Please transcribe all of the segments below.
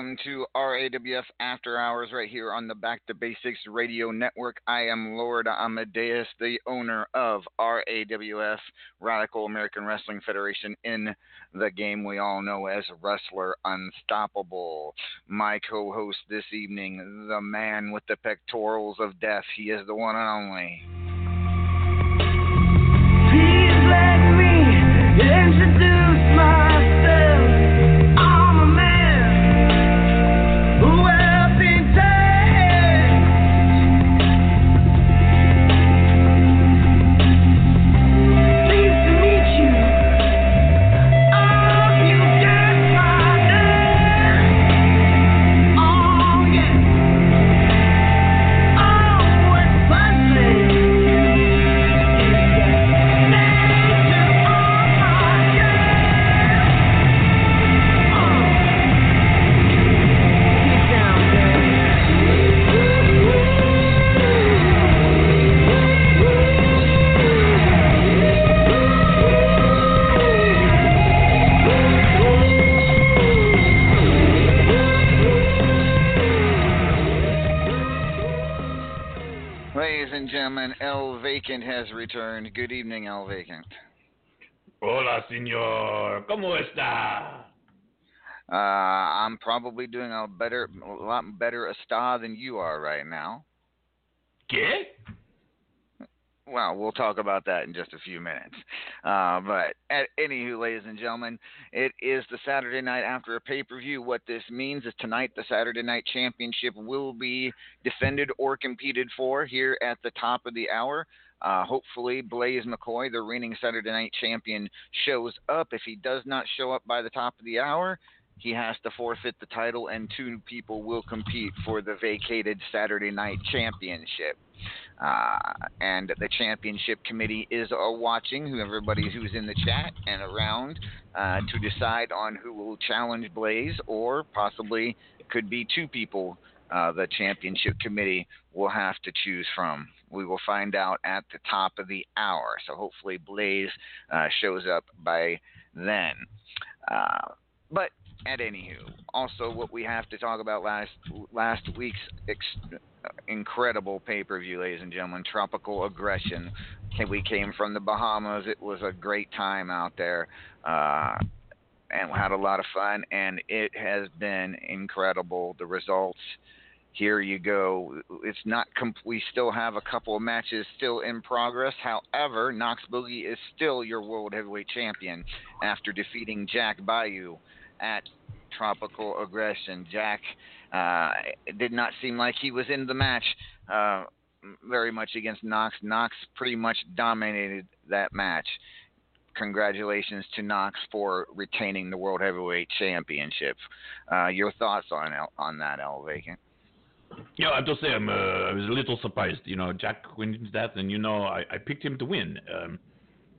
welcome to RAWF After Hours right here on the Back to Basics Radio Network. I am Lord Amadeus, the owner of RAWF, Radical American Wrestling Federation, in the game we all know as Wrestler Unstoppable. My co host this evening, the man with the pectorals of death, he is the one and only. Vacant. Hola, señor. ¿Cómo está? Uh, I'm probably doing a better, a lot better a star than you are right now. ¿Qué? Well, we'll talk about that in just a few minutes. Uh, but at anywho, ladies and gentlemen, it is the Saturday night after a pay per view. What this means is tonight the Saturday night championship will be defended or competed for here at the top of the hour. Uh, hopefully, Blaise McCoy, the reigning Saturday night champion, shows up. If he does not show up by the top of the hour, he has to forfeit the title, and two people will compete for the vacated Saturday night championship. Uh, and the championship committee is uh, watching who everybody who's in the chat and around uh, to decide on who will challenge Blaise, or possibly could be two people uh, the championship committee will have to choose from. We will find out at the top of the hour. So hopefully Blaise uh, shows up by then. Uh, but at anywho, also what we have to talk about last last week's ex- incredible pay per view, ladies and gentlemen, Tropical Aggression. We came from the Bahamas. It was a great time out there. Uh, and had a lot of fun, and it has been incredible. The results, here you go. It's not. We still have a couple of matches still in progress. However, Knox Boogie is still your world heavyweight champion after defeating Jack Bayou at Tropical Aggression. Jack uh, did not seem like he was in the match uh, very much against Knox. Knox pretty much dominated that match. Congratulations to Knox for retaining the World Heavyweight Championship. Uh, your thoughts on on that, El Vacant? Yeah, I have to say I'm, uh, I was a little surprised. You know, Jack wins that, and you know, I, I picked him to win. Um,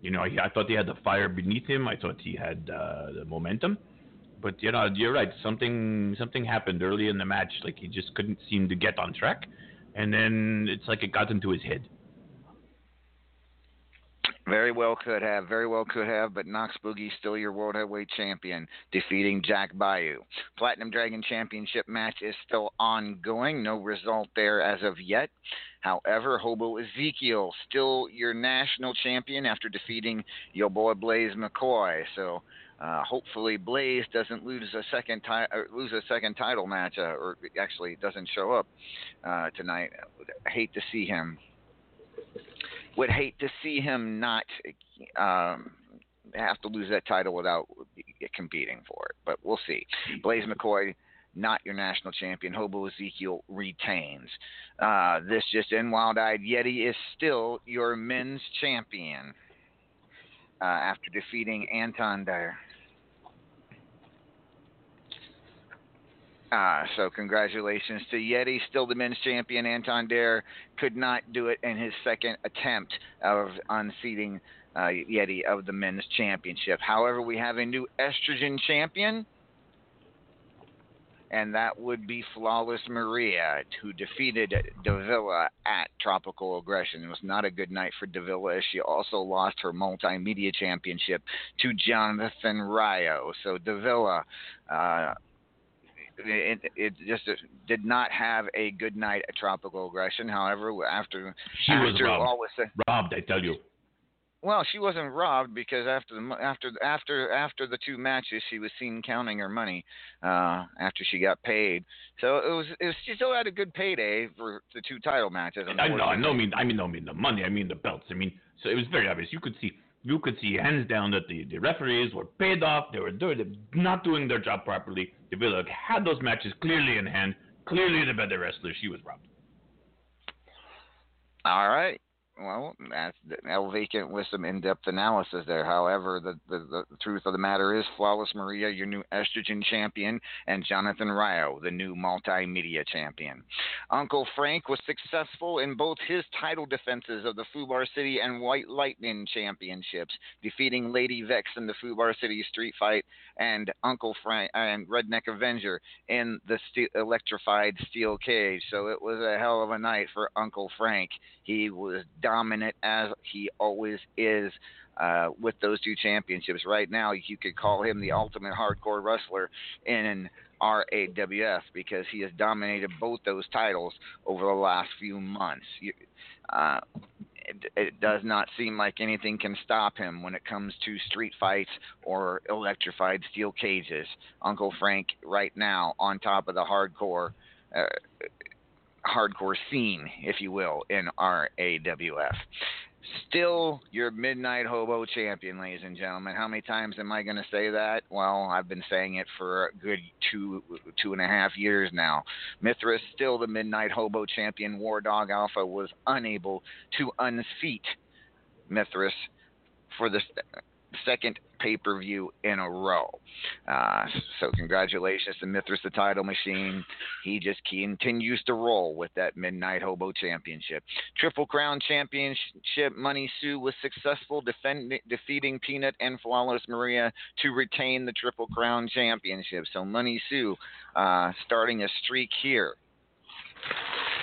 you know, he, I thought he had the fire beneath him. I thought he had uh, the momentum. But you know, you're right. Something something happened early in the match. Like he just couldn't seem to get on track, and then it's like it got into his head. Very well could have, very well could have, but Knox Boogie still your world heavyweight champion, defeating Jack Bayou. Platinum Dragon Championship match is still ongoing, no result there as of yet. However, Hobo Ezekiel still your national champion after defeating your boy Blaise McCoy. So uh, hopefully Blaise doesn't lose a second ti- lose a second title match, uh, or actually doesn't show up uh, tonight. I hate to see him would hate to see him not um, have to lose that title without competing for it, but we'll see. Blaise McCoy, not your national champion. Hobo Ezekiel retains. Uh, this just in, Wild Eyed Yeti is still your men's champion uh, after defeating Anton Dyer. Uh, so congratulations to Yeti, still the men's champion. Anton Dare could not do it in his second attempt of unseating uh, Yeti of the men's championship. However, we have a new estrogen champion, and that would be Flawless Maria, who defeated Davila at Tropical Aggression. It was not a good night for Davila, as she also lost her multimedia championship to Jonathan Ryo. So Davila. Uh, it, it just did not have a good night at Tropical Aggression. However, after She was after robbed. all was said, Robbed, I tell you. well, she wasn't robbed because after the after after after the two matches, she was seen counting her money uh, after she got paid. So it was, it was she still had a good payday for the two title matches. I know, I know. Mean, I mean, don't mean the money. I mean the belts. I mean, so it was very obvious. You could see, you could see hands down that the, the referees were paid off. They were doing, not doing their job properly. Davila had those matches clearly in hand. Clearly the better wrestler. She was robbed. All right. Well, that's Vacant with some in-depth analysis there. However, the, the, the truth of the matter is, Flawless Maria, your new estrogen champion, and Jonathan Ryo, the new multimedia champion. Uncle Frank was successful in both his title defenses of the Fubar City and White Lightning championships, defeating Lady Vex in the Fubar City Street Fight and Uncle Frank and Redneck Avenger in the electrified steel cage. So it was a hell of a night for Uncle Frank. He was dominant as he always is uh, with those two championships. Right now, you could call him the ultimate hardcore wrestler in RAWF because he has dominated both those titles over the last few months. Uh, it does not seem like anything can stop him when it comes to street fights or electrified steel cages. Uncle Frank, right now, on top of the hardcore. Uh, hardcore scene, if you will, in RAWF. Still your Midnight Hobo champion, ladies and gentlemen. How many times am I going to say that? Well, I've been saying it for a good two two and a half years now. Mithras, still the Midnight Hobo champion. War Dog Alpha was unable to unseat Mithras for the second pay per view in a row. Uh, so, congratulations to Mithras, the title machine. He just continues to roll with that Midnight Hobo Championship. Triple Crown Championship Money Sue was successful, defend, defeating Peanut and Flawless Maria to retain the Triple Crown Championship. So, Money Sue uh, starting a streak here.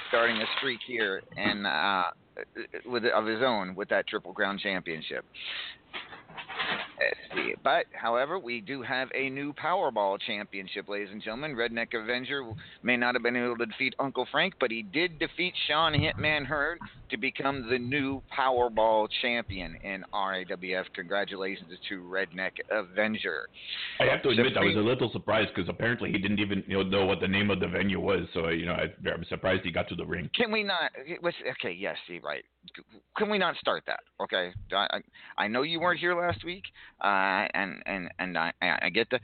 Starting a streak here and uh, with of his own with that Triple Crown Championship. But, however, we do have a new Powerball championship, ladies and gentlemen. Redneck Avenger may not have been able to defeat Uncle Frank, but he did defeat Sean Hitman Hurd to become the new Powerball champion in RAWF. Congratulations to Redneck Avenger. I have to admit, I was a little surprised because apparently he didn't even you know, know what the name of the venue was. So you know, I, I'm surprised he got to the ring. Can we not? What's, okay, yes, see, right. Can we not start that? Okay, I, I know you weren't here last week, uh, and and and I I get that,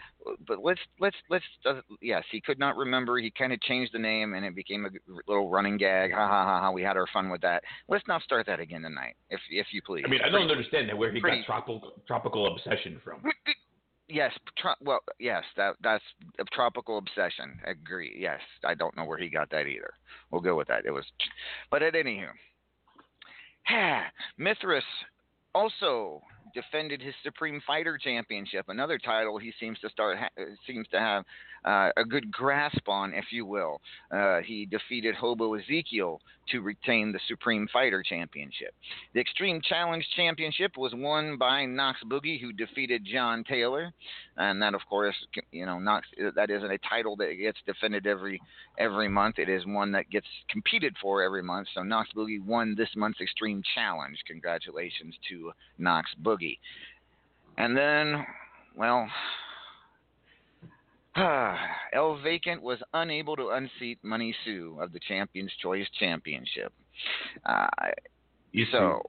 but let's let's let's uh, yes, he could not remember. He kind of changed the name, and it became a little running gag. Ha ha ha ha. We had our fun with that. Let's not start that again tonight, if if you please. I mean, I don't understand that where he pretty- got tropical tropical obsession from. Yes, tro- well, yes, that that's a tropical obsession. Agree. Yes, I don't know where he got that either. We'll go with that. It was, but at any anywho, Mithras also defended his Supreme Fighter Championship, another title he seems to start ha- seems to have uh, a good grasp on, if you will. Uh, he defeated Hobo Ezekiel to retain the Supreme Fighter Championship. The Extreme Challenge Championship was won by Knox Boogie, who defeated John Taylor, and that, of course, you know, Knox that isn't a title that gets defended every every month. It is one that gets competed for every month. So Knox Boogie won this month's Extreme Challenge. Congratulations to Knox Boogie. And then, well, El Vacant was unable to unseat Money Sue of the Champions Choice Championship. Uh, You so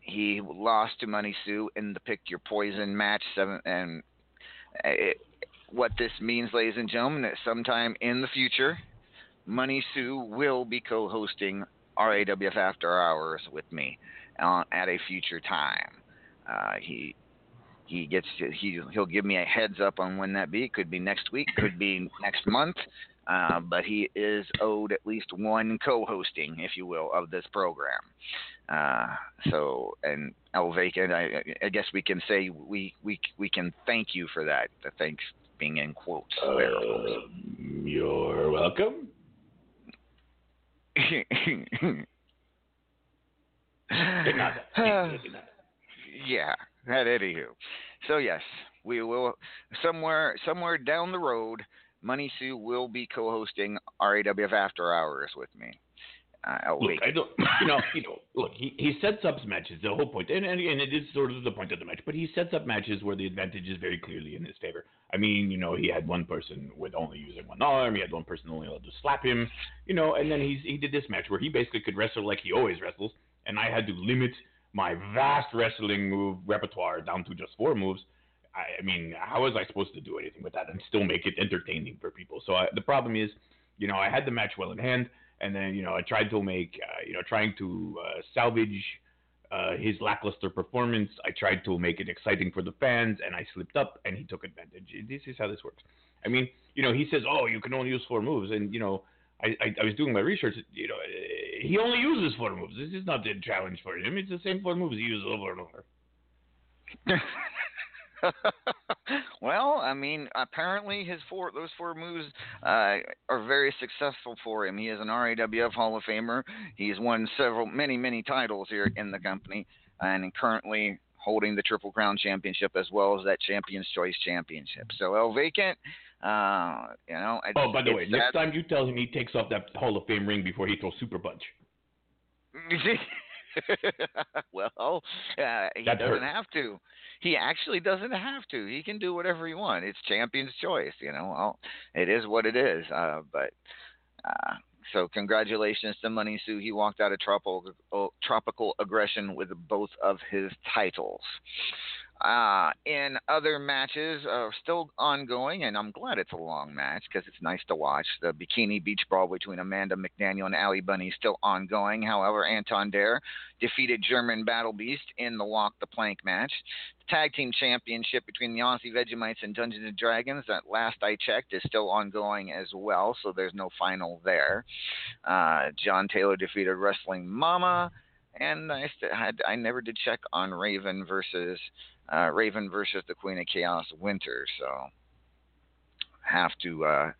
he lost to Money Sue in the Pick Your Poison match. Seven and it, what this means, ladies and gentlemen, that sometime in the future, Money Sue will be co-hosting RAWF After Hours with me uh, at a future time. Uh, he he gets to, he he'll give me a heads up on when that be. It could be next week, could be next month. Uh, but he is owed at least one co-hosting, if you will, of this program. Uh, so, and El Vacant, I, I guess we can say we, we we can thank you for that. The thanks being in quotes there. Um, you're welcome. De nada. De nada. yeah, at anywho. So yes, we will somewhere somewhere down the road. Money Sue will be co-hosting RAWF After Hours with me. Uh, El Look, Vacant. I don't, you know, you know, look, he, he sets up matches. The whole point, and, and and it is sort of the point of the match, but he sets up matches where the advantage is very clearly in his favor. I mean, you know, he had one person with only using one arm, he had one person only allowed to slap him, you know, and then he's he did this match where he basically could wrestle like he always wrestles, and I had to limit my vast wrestling move repertoire down to just four moves. I, I mean, how was I supposed to do anything with that and still make it entertaining for people? So I, the problem is, you know, I had the match well in hand, and then you know I tried to make, uh, you know, trying to uh, salvage uh, his lackluster performance. I tried to make it exciting for the fans, and I slipped up, and he took advantage. This is how this works. I mean, you know, he says, "Oh, you can only use four moves," and you know, I, I, I was doing my research. You know, he only uses four moves. This is not a challenge for him. It's the same four moves he uses over and over. well, I mean, apparently his four those four moves uh, are very successful for him. He is an RAWF Hall of Famer. He's won several, many, many titles here in the company, and currently holding the Triple Crown Championship as well as that Champions Choice Championship. So El Vacant, uh, you know. It's, Oh, by the way, next time you tell him he takes off that Hall of Fame ring before he throws Super Punch. well, uh, he That doesn't have to. He actually doesn't have to. He can do whatever he wants. It's champion's choice, you know. Well, it is what it is. Uh, but uh, so congratulations to Money Sue. He walked out of tropical oh, tropical aggression with both of his titles. Uh, in other matches, are still ongoing, and I'm glad it's a long match because it's nice to watch. The Bikini Beach Brawl between Amanda McDaniel and Ali Bunny is still ongoing. However, Anton Dare defeated German Battle Beast in the Walk the Plank match. The Tag Team Championship between the Aussie Vegemites and Dungeons and Dragons, that last I checked, is still ongoing as well, so there's no final there. Uh, John Taylor defeated Wrestling Mama. And I, st- had, I never did check on Raven versus uh, Raven versus the Queen of Chaos Winter. So have to uh,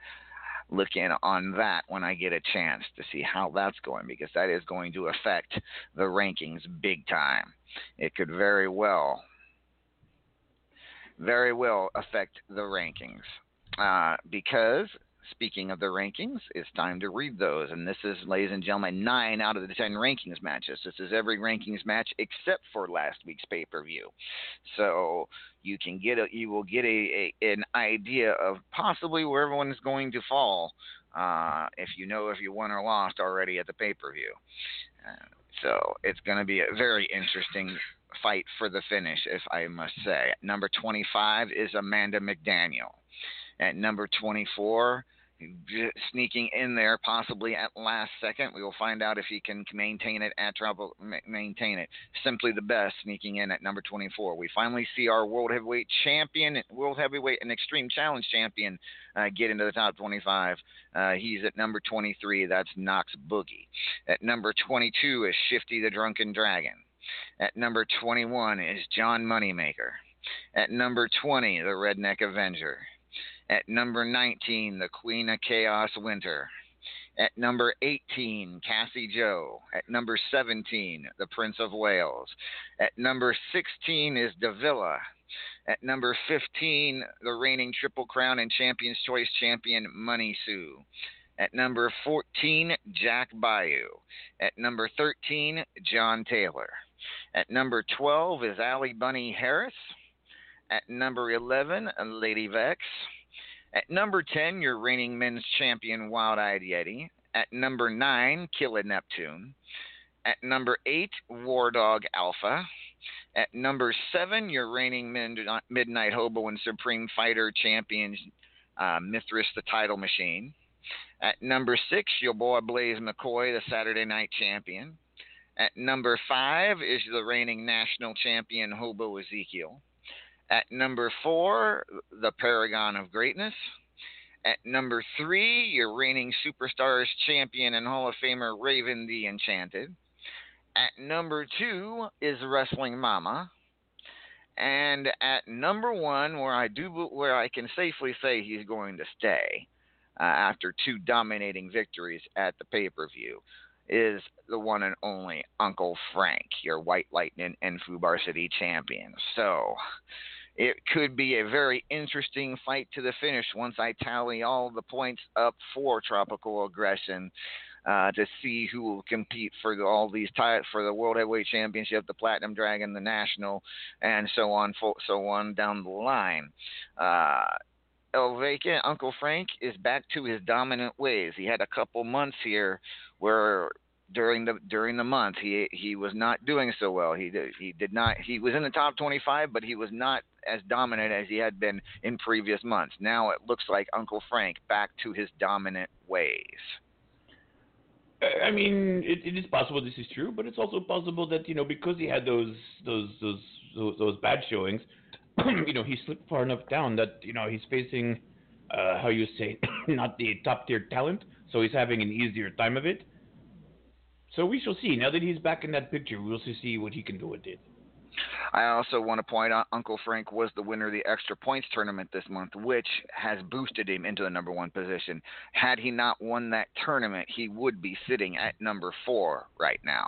look in on that when I get a chance to see how that's going because that is going to affect the rankings big time. It could very well, very well affect the rankings uh, because. Speaking of the rankings, it's time to read those. And this is, ladies and gentlemen, nine out of the ten rankings matches. This is every rankings match except for last week's pay per view. So you can get a you will get a, a an idea of possibly where everyone is going to fall uh, if you know if you won or lost already at the pay per view. Uh, so it's going to be a very interesting fight for the finish, if I must say. Number 25 is Amanda McDaniel. At number 24, sneaking in there possibly at last second. We will find out if he can maintain it at trouble, maintain it. Simply the best sneaking in at number 24. We finally see our world heavyweight champion, world heavyweight and extreme challenge champion uh, get into the top 25. Uh, he's at number 23. That's Knox Boogie. At number 22 is Shifty the Drunken Dragon. At number 21 is John Moneymaker. At number 20, the Redneck Avenger. At number 19, the Queen of Chaos Winter. At number 18, Cassie Joe. At number 17, the Prince of Wales. At number 16 is Davila. At number 15, the reigning Triple Crown and Champion's Choice champion, Money Sue. At number 14, Jack Bayou. At number 13, John Taylor. At number 12 is Ali Bunny Harris. At number 11, Lady Vex. At number 10, your reigning men's champion, Wild Eyed Yeti. At number 9, Killer Neptune. At number 8, War Dog Alpha. At number 7, your reigning mid- Midnight Hobo and Supreme Fighter champion, uh, Mithras the Title Machine. At number 6, your boy Blaise McCoy, the Saturday Night Champion. At number 5 is the reigning national champion, Hobo Ezekiel. At number four, the Paragon of Greatness. At number three, your reigning Superstars champion and Hall of Famer Raven the Enchanted. At number two is Wrestling Mama. And at number one, where I do, where I can safely say he's going to stay uh, after two dominating victories at the pay per view, is the one and only Uncle Frank, your White Lightning and Fubar City champion. So it could be a very interesting fight to the finish once I tally all the points up for Tropical Aggression. Uh, to see who will compete for the, all these titles for the World Heavyweight Championship, the Platinum Dragon, the National, and so on, so on down the line. Uh, El Vacant, Uncle Frank, is back to his dominant ways. He had a couple months here where during the during the month he he was not doing so well. He did, he did not he was in the top 25, but he was not as dominant as he had been in previous months. Now it looks like Uncle Frank back to his dominant ways. I mean, it, it is possible this is true, but it's also possible that you know because he had those those those those, those bad showings, you know, he slipped far enough down that you know he's facing uh, how you say not the top tier talent, so he's having an easier time of it. So we shall see. Now that he's back in that picture, we'll see what he can do with it. I also want to point out Uncle Frank was the winner of the extra points tournament this month, which has boosted him into the number one position. Had he not won that tournament, he would be sitting at number four right now.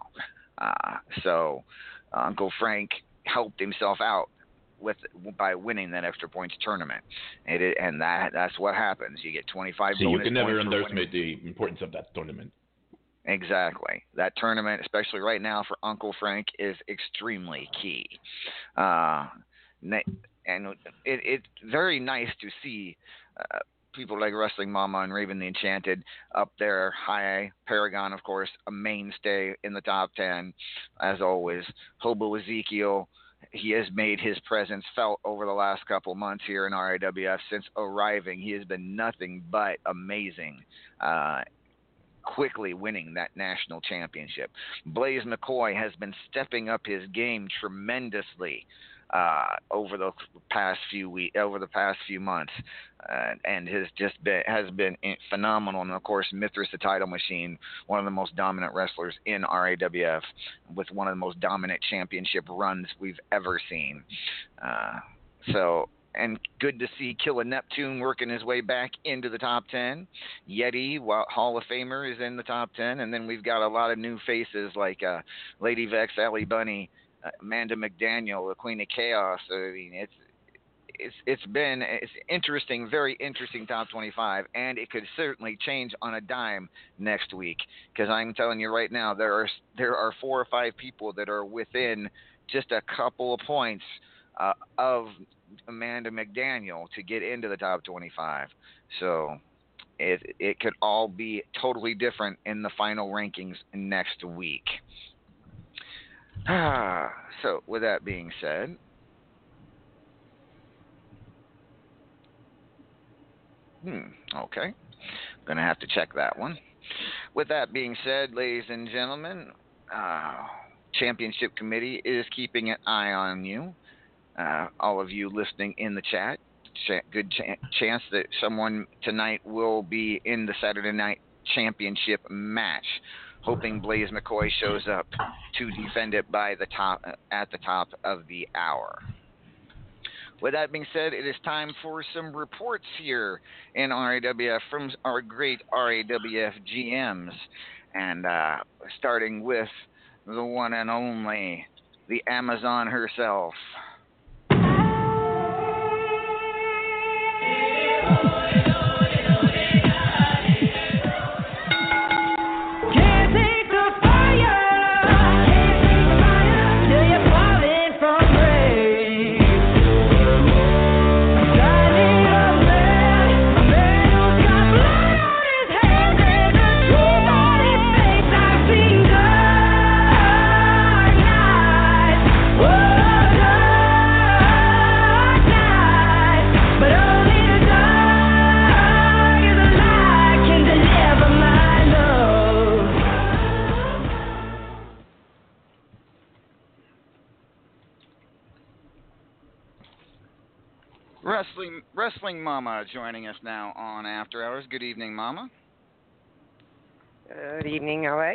Uh, so Uncle Frank helped himself out with by winning that extra points tournament, and, it, and that that's what happens. You get 25 So you can never points for winning. underestimate the importance of that tournament. Exactly. That tournament, especially right now for Uncle Frank, is extremely key. Uh, and it, it's very nice to see uh, people like Wrestling Mama and Raven the Enchanted up there high. Paragon, of course, a mainstay in the top 10, as always. Hobo Ezekiel, he has made his presence felt over the last couple months here in RAWF since arriving. He has been nothing but amazing. Uh, quickly winning that national championship. Blaise McCoy has been stepping up his game tremendously uh, over the past few week, over the past few months, uh, and has just been has been phenomenal. And of course, Mithras the Title Machine, one of the most dominant wrestlers in RAWF, with one of the most dominant championship runs we've ever seen. Uh, so and good to see Killer Neptune working his way back into the top 10. Yeti, Hall of Famer, is in the top 10. And then we've got a lot of new faces like uh, Lady Vex, Ellie Bunny, uh, Amanda McDaniel, the Queen of Chaos. I mean, it's it's it's been it's interesting, very interesting top 25, and it could certainly change on a dime next week. Because I'm telling you right now, there are there are four or five people that are within just a couple of points uh, of Amanda McDaniel to get into the top 25. So it it could all be totally different in the final rankings next week. Ah, so with that being said, hmm, okay, gonna have to check that one. With that being said, ladies and gentlemen, uh, championship committee is keeping an eye on you uh, all of you listening in the chat. Ch- good ch- chance that someone tonight will be in the Saturday Night Championship match. Hoping Blaise McCoy shows up to defend it by the top at the top of the hour. With that being said, it is time for some reports here in RAWF from our great RAWF GMs, and uh, starting with the one and only, the Amazon herself. Wrestling Wrestling Mama joining us now on After Hours. Good evening, Mama. Good evening, LA.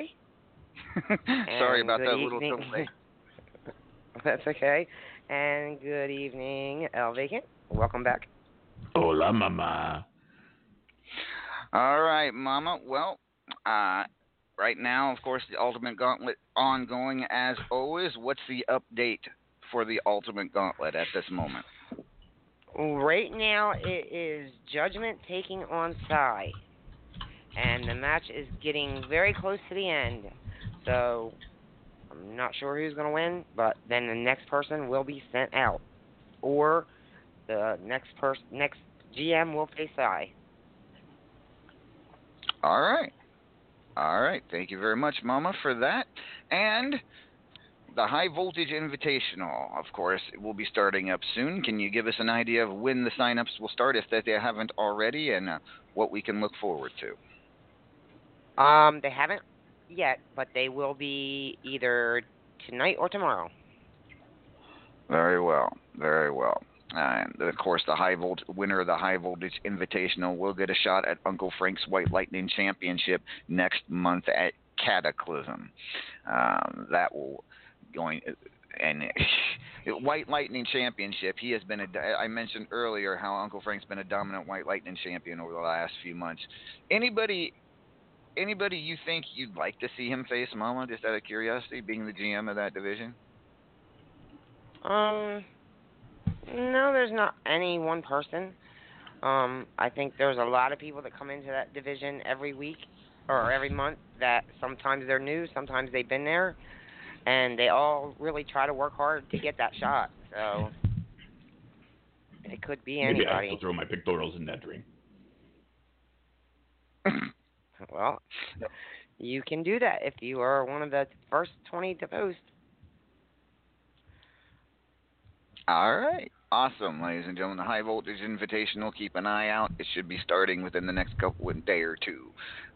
Sorry about good that little evening- delay. That's okay. And good evening, El Vacant. Welcome back. Hola, mama. All right, Mama. Well, uh, right now, of course, the Ultimate Gauntlet ongoing as always. What's the update for the Ultimate Gauntlet at this moment? Right now, it is Judgment taking on Psy. And the match is getting very close to the end. So, I'm not sure who's going to win, but then the next person will be sent out. Or the next person, next GM will face Psy. All right. All right. Thank you very much, Mama, for that. And the High Voltage Invitational, of course, will be starting up soon. Can you give us an idea of when the sign-ups will start, if that they haven't already, and uh, what we can look forward to? Um, they haven't yet, but they will be either tonight or tomorrow. Very well. Very well. And of course, the high volt winner of the High Voltage Invitational will get a shot at Uncle Frank's White Lightning Championship next month at Cataclysm. Um, that will going and White Lightning Championship. He has been a. I mentioned earlier how Uncle Frank's been a dominant White Lightning champion over the last few months. Anybody, anybody you think you'd like to see him face, Mama? Just out of curiosity, being the GM of that division. Um, no, there's not any one person. Um, I think there's a lot of people that come into that division every week or every month that sometimes they're new, sometimes they've been there, and they all really try to work hard to get that shot. So it could be anybody. Maybe I anybody. have to throw my pectorals in that ring. Well, you can do that if you are one of the first 20 to post. All right. Awesome, ladies and gentlemen. The High Voltage Invitational. Keep an eye out. It should be starting within the next couple of day or two,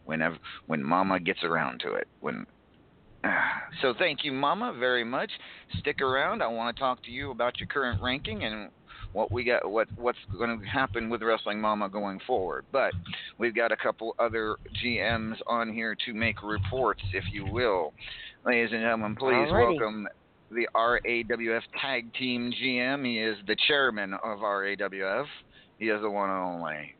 whenever when Mama gets around to it. When. So thank you, Mama, very much. Stick around. I want to talk to you about your current ranking and what we got, what what's going to happen with Wrestling Mama going forward. But we've got a couple other GMs on here to make reports, if you will. Ladies and gentlemen, please Alrighty. welcome the RAWF Tag Team GM. He is the chairman of RAWF. He is the one and only.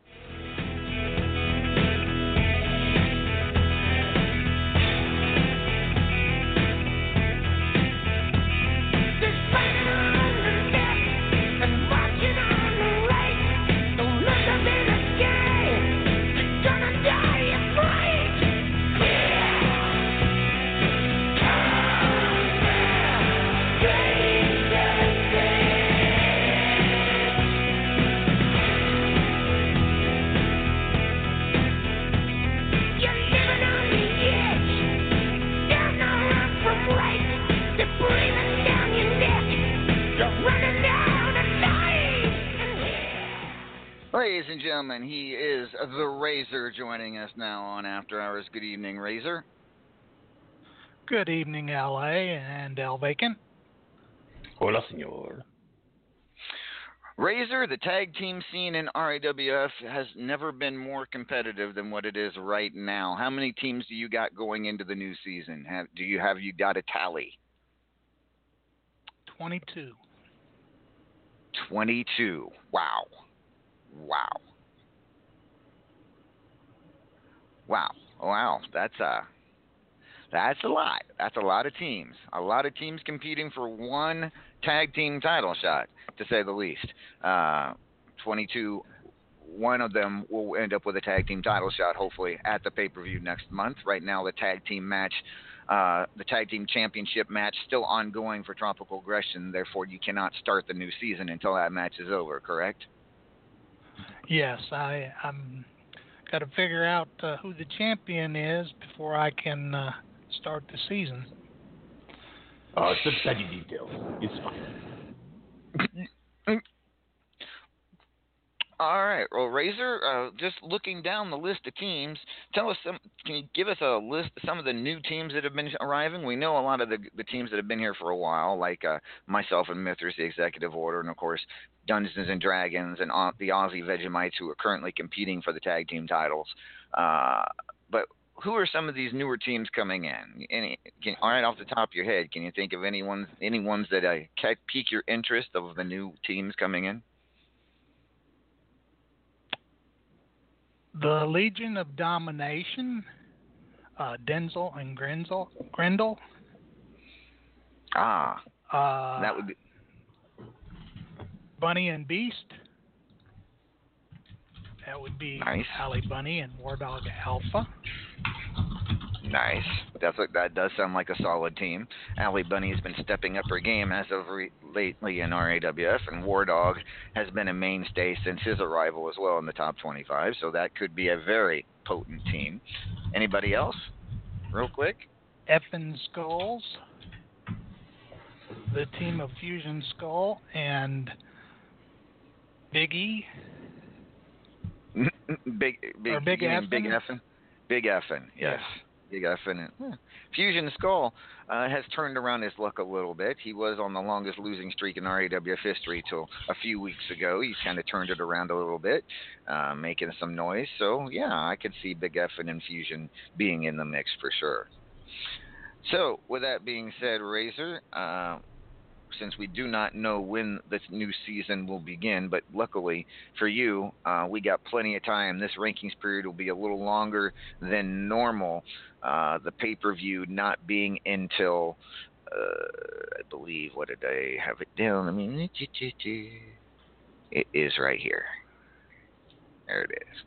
Ladies and gentlemen, he is the Razor joining us now on After Hours. Good evening, Razor. Good evening, LA and El Bacon. Hola, senor. Razor, the tag team scene in RAWF has never been more competitive than what it is right now. How many teams do you got going into the new season? Have, do you have you got a tally? 22. 22. Wow. Wow. Wow. Wow. That's a that's a lot. That's a lot of teams. A lot of teams competing for one tag team title shot, to say the least. Uh, 22. One of them will end up with a tag team title shot, hopefully, at the pay per view next month. Right now, the tag team match, uh, the tag team championship match, still ongoing for Tropical Aggression. Therefore, you cannot start the new season until that match is over. Correct? Yes, I I'm got to figure out uh, who the champion is before I can uh, start the season. Uh, such petty details. It's fine. All right. Well, Razor, uh, just looking down the list of teams, tell us some. Can you give us a list some of the new teams that have been arriving? We know a lot of the the teams that have been here for a while, like uh, myself and Mithras, the Executive Order, and of course Dungeons and Dragons and uh, the Aussie Vegemites, who are currently competing for the tag team titles. Uh, but who are some of these newer teams coming in? Any, can, all right, off the top of your head, can you think of any ones, any ones that uh, pique your interest of the new teams coming in? The Legion of Domination, uh, Denzel and Grendel. Grendel. Ah, Uh, that would be Bunny and Beast. That would be Nice. Alley Bunny and War Dog Alpha. Nice. That's what, that does sound like a solid team. Allie Bunny has been stepping up her game as of re- lately in RAWF, and War Dog has been a mainstay since his arrival as well in the top 25. So that could be a very potent team. Anybody else? Real quick. Effin Skulls. The team of Fusion Skull and Biggie. big, big, Or Big you mean Big Effin? Effin. Big Effin. Yes. Big Effin. Yeah. Fusion Skull uh, has turned around his luck a little bit. He was on the longest losing streak in RAWF history till a few weeks ago. He's kind of turned it around a little bit, uh, making some noise. So yeah, I could see Big F and Fusion being in the mix for sure. So with that being said, Razor. Uh, since we do not know when this new season will begin, but luckily for you, uh, we got plenty of time. This rankings period will be a little longer than normal. Uh, the pay per view not being until, uh, I believe, what did I have it down? I mean, it is right here. There it is.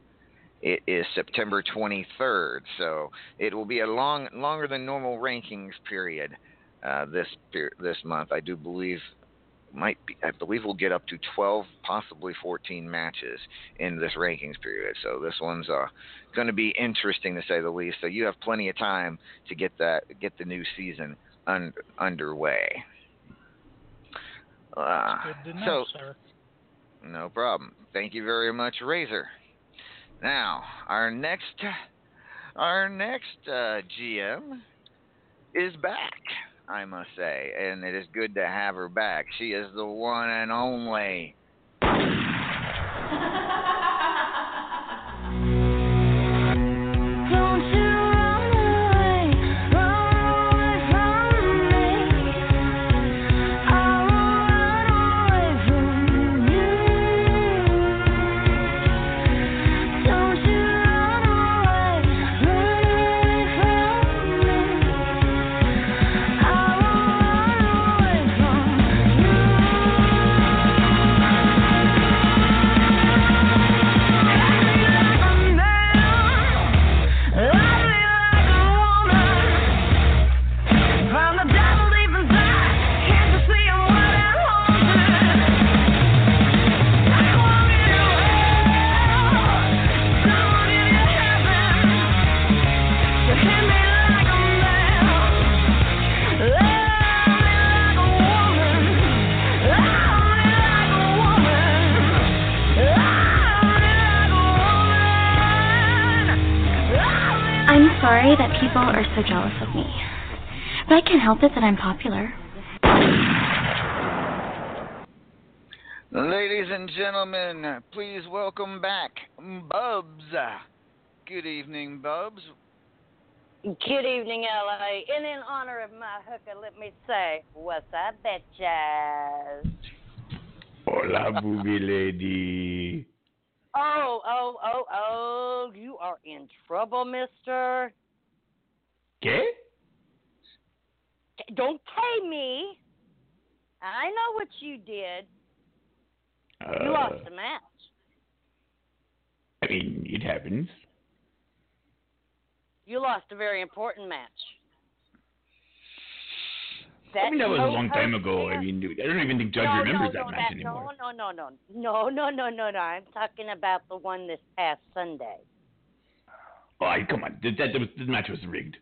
it is September 23rd. So it will be a long, longer than normal rankings period uh, this this month. I do believe might be I believe we'll get up to 12, possibly 14 matches in this rankings period. So this one's uh, going to be interesting to say the least. So you have plenty of time to get that get the new season un- underway. Uh, Good to know, so sir. no problem. Thank you very much, Razor. Now, our next our next uh, GM is back, I must say, and it is good to have her back. She is the one and only. that people are so jealous of me. But I can't help it that I'm popular. Ladies and gentlemen, please welcome back Bubs. Good evening, Bubs. Good evening, LA. And in honor of my hooker, let me say, what's up, bitches? Hola, boogie lady. Oh, oh, oh, oh, you are in trouble, mister. ¿Qué? Eh, don't pay me. I know what you did. Uh, you lost the match. I mean, it happens. You lost a very important match. That I mean, that was a long time ago. I mean, I don't even think Judge no, remembers no, no, that match that, anymore. No, no, no, no, no, no, no, no. I'm talking about the one this past Sunday. Oh, come on! That, that, that match was rigged.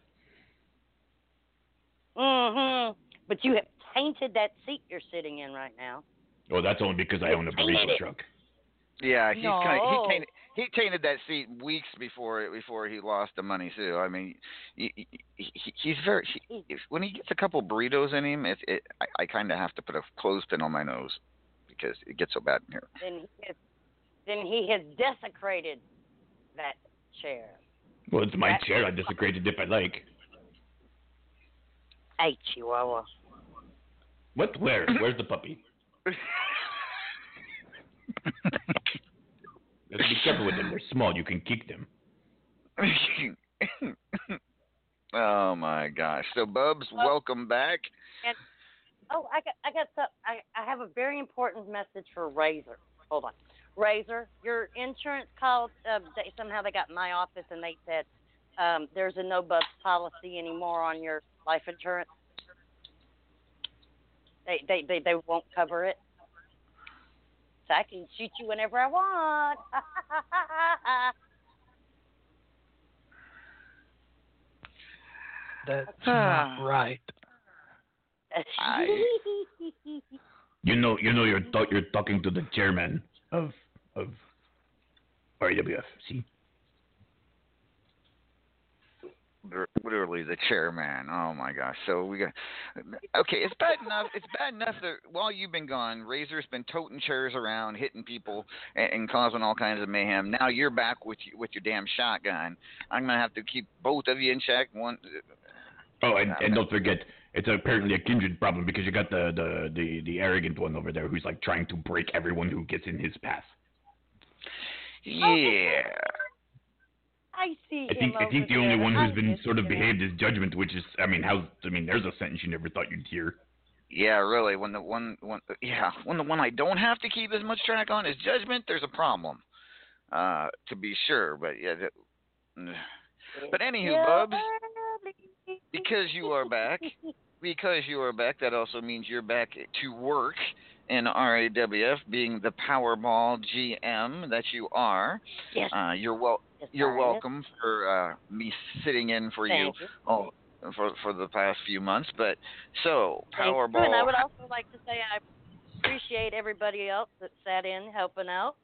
Mm-hmm. But you have tainted that seat you're sitting in right now. Oh, that's only because I own a burrito it. truck. Yeah, he's kind of, he tainted he tainted that seat weeks before before he lost the money too. I mean, he, he, he- he's very he, when he gets a couple burritos in him, it, it I, I kind of have to put a clothespin on my nose because it gets so bad in here. Then he has, then he has desecrated that chair. Well, it's my That- chair. I desecrated it if I like. Hey, Chihuahua. What? Where? Where's the puppy? You have to be careful with them. They're small. You can kick them. oh my gosh! So Bubs, Well- welcome back. Oh, I got, I got some. I, I have a very important message for Razor. Hold on, Razor. Your insurance called. Uh, they, somehow they got in my office and they said um, there's a no bubs policy anymore on your life insurance. They, they, they, they won't cover it. So I can shoot you whenever I want. That's not right. I- You know, you know, you're th- you're talking to the chairman of of RAWF. See, literally the chairman. Oh my gosh! So we got okay. It's bad enough. It's bad enough that while you've been gone, Razor's been toting chairs around, hitting people, and, and causing all kinds of mayhem. Now you're back with with your damn shotgun. I'm gonna have to keep both of you in check. One. oh, and, and don't forget, it's apparently a kindred problem because you got the, the the the arrogant one over there who's like trying to break everyone who gets in his path. Yeah. I see I think him I think over the only there. one I who's been sort of him. behaved is judgment, which is, I mean, how's I mean, there's a sentence you never thought you'd hear. Yeah, really. When the one, when, yeah, when the one I don't have to keep as much track on is judgment, there's a problem. uh, to be sure. But yeah. That, but anywho, Yeah, Bubs, because you are back, because you are back, that also means you're back to work in RAWF, being the Powerball GM that you are. Yes. Uh, you're wel- yes, you're I am. welcome for uh, me sitting in for you Thank you. oh, for for the past few months. But so Thank you. Powerball. And I would also like to say I appreciate everybody else that sat in helping out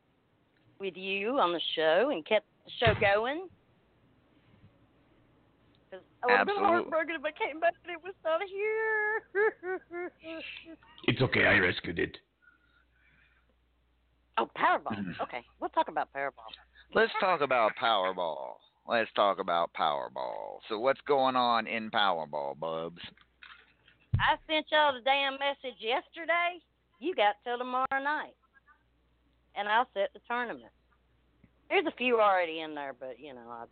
with you on the show and kept the show going. 'Cause I would have been heartbroken if I came back and it was not here. It's okay. I rescued it. oh, Powerball. Mhm. Okay, we'll talk about Powerball. Let's talk about Powerball. Let's talk about Powerball. So what's going on in Powerball, Bubs? I sent y'all the damn message yesterday. You got till tomorrow night, and I'll set the tournament. There's a few already in there, but you know I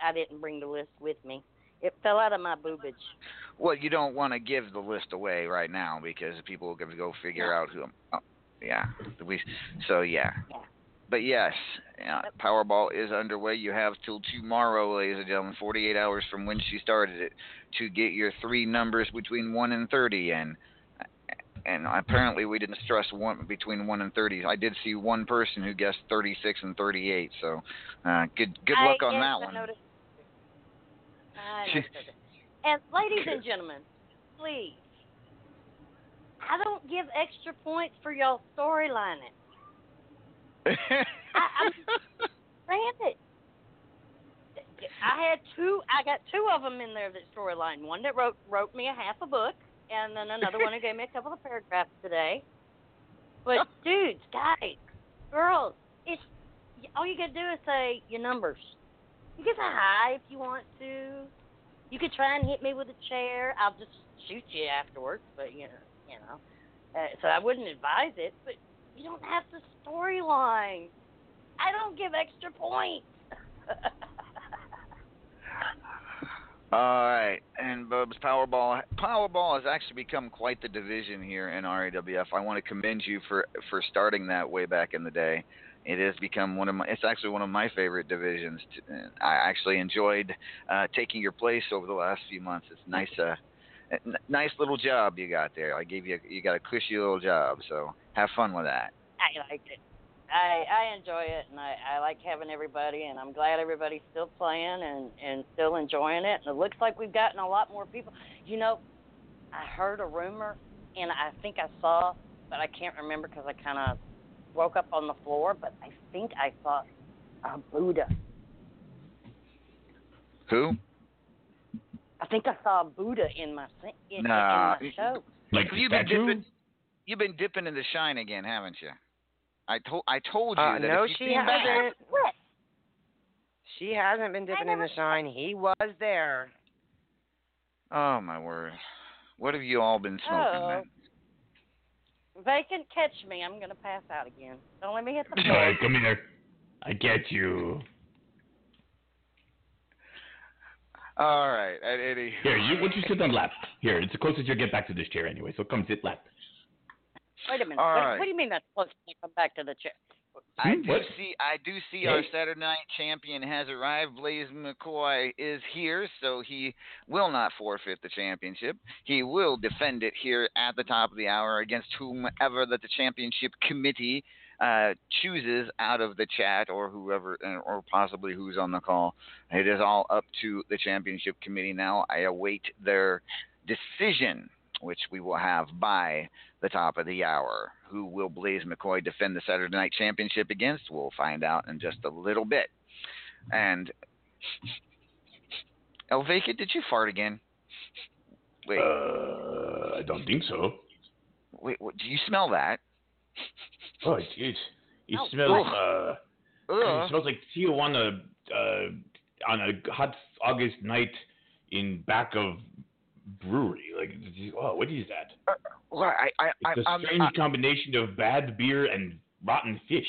I didn't bring the list with me. It fell out of my boobage. Well, you don't want to give the list away right now because people are going to go figure out who. Oh, yeah, we. So yeah. Yeah. But yes, Powerball is underway. You have till tomorrow, ladies and gentlemen, 48 hours from when she started it, to get your three numbers between one and 30. And and apparently we didn't stress one between one and 30. I did see one person who guessed 36 and 38. So uh, good good luck I, on that I one. noticed. I noticed. And ladies and gentlemen, please, I don't give extra points for y'all storylining. I, I'm saying. I had two. I got two of them in there that storyline. One that wrote wrote me a half a book, and then another one who gave me a couple of paragraphs today. But dudes, guys, girls, it's all you gotta do is say your numbers. You can say hi if you want to. You could try and hit me with a chair. I'll just shoot you afterwards. But you know, you know. Uh, so I wouldn't advise it. But you don't have the storyline. I don't give extra points. All right, and Bubs Powerball Powerball has actually become quite the division here in RAWF. I want to commend you for for starting that way back in the day. It has become one of my. It's actually one of my favorite divisions. I actually enjoyed uh, taking your place over the last few months. It's nice, uh, n- nice little job you got there. I gave you you got a cushy little job, so have fun with that. I liked it. I I enjoy it, and I I like having everybody, and I'm glad everybody's still playing and and still enjoying it. And it looks like we've gotten a lot more people. You know, I heard a rumor, and I think I saw, but I can't remember because I kind of woke up on the floor. But I think I saw a Buddha. Who? I think I saw a Buddha in my thi- in, Nah. in my show. Like You've been statue? dipping. You've been dipping in the shine again, haven't you? I told I told you Uh, that no, if you she came back, hasn't. What? She hasn't been dipping in the shine. He was there. Oh my word! What have you all been smoking, Oh. man? If they can catch me, I'm gonna pass out again. Don't let me hit the All floor. right, come here. I get you. All right, at any. Here, you. Why don't you sit on lap? Here, it's the closest you'll get back to this chair anyway. So come sit lap. Wait a minute. All what, right. what do you mean that's supposed to come back to the chair? I Hmm, do what? see. I do see Hey. our Saturday night champion has arrived. Blaise McCoy is here, so he will not forfeit the championship. He will defend it here at the top of the hour against whomever that the championship committee uh, chooses out of the chat or whoever, uh, or possibly who's on the call. It is all up to the championship committee now. I await their decision, which we will have by the top of the hour. Who will Blaise McCoy defend the Saturday Night Championship against? We'll find out in just a little bit. And Elvika, did you fart again? Wait, Uh, I don't think so. wait, what, do you smell that? Oh, it, it Oh. Uh, it smells like Tijuana uh, on a hot August night in back of brewery. Like, oh, what is that? Well, I, I, It's a I'm, strange I, combination of bad beer and rotten fish.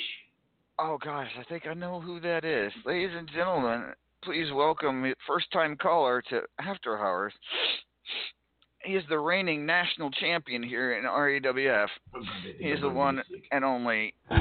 oh gosh, I think I know who that is. Ladies and gentlemen, please welcome first-time caller to After Hours. He is the reigning national champion here in RAWF. He's the one and only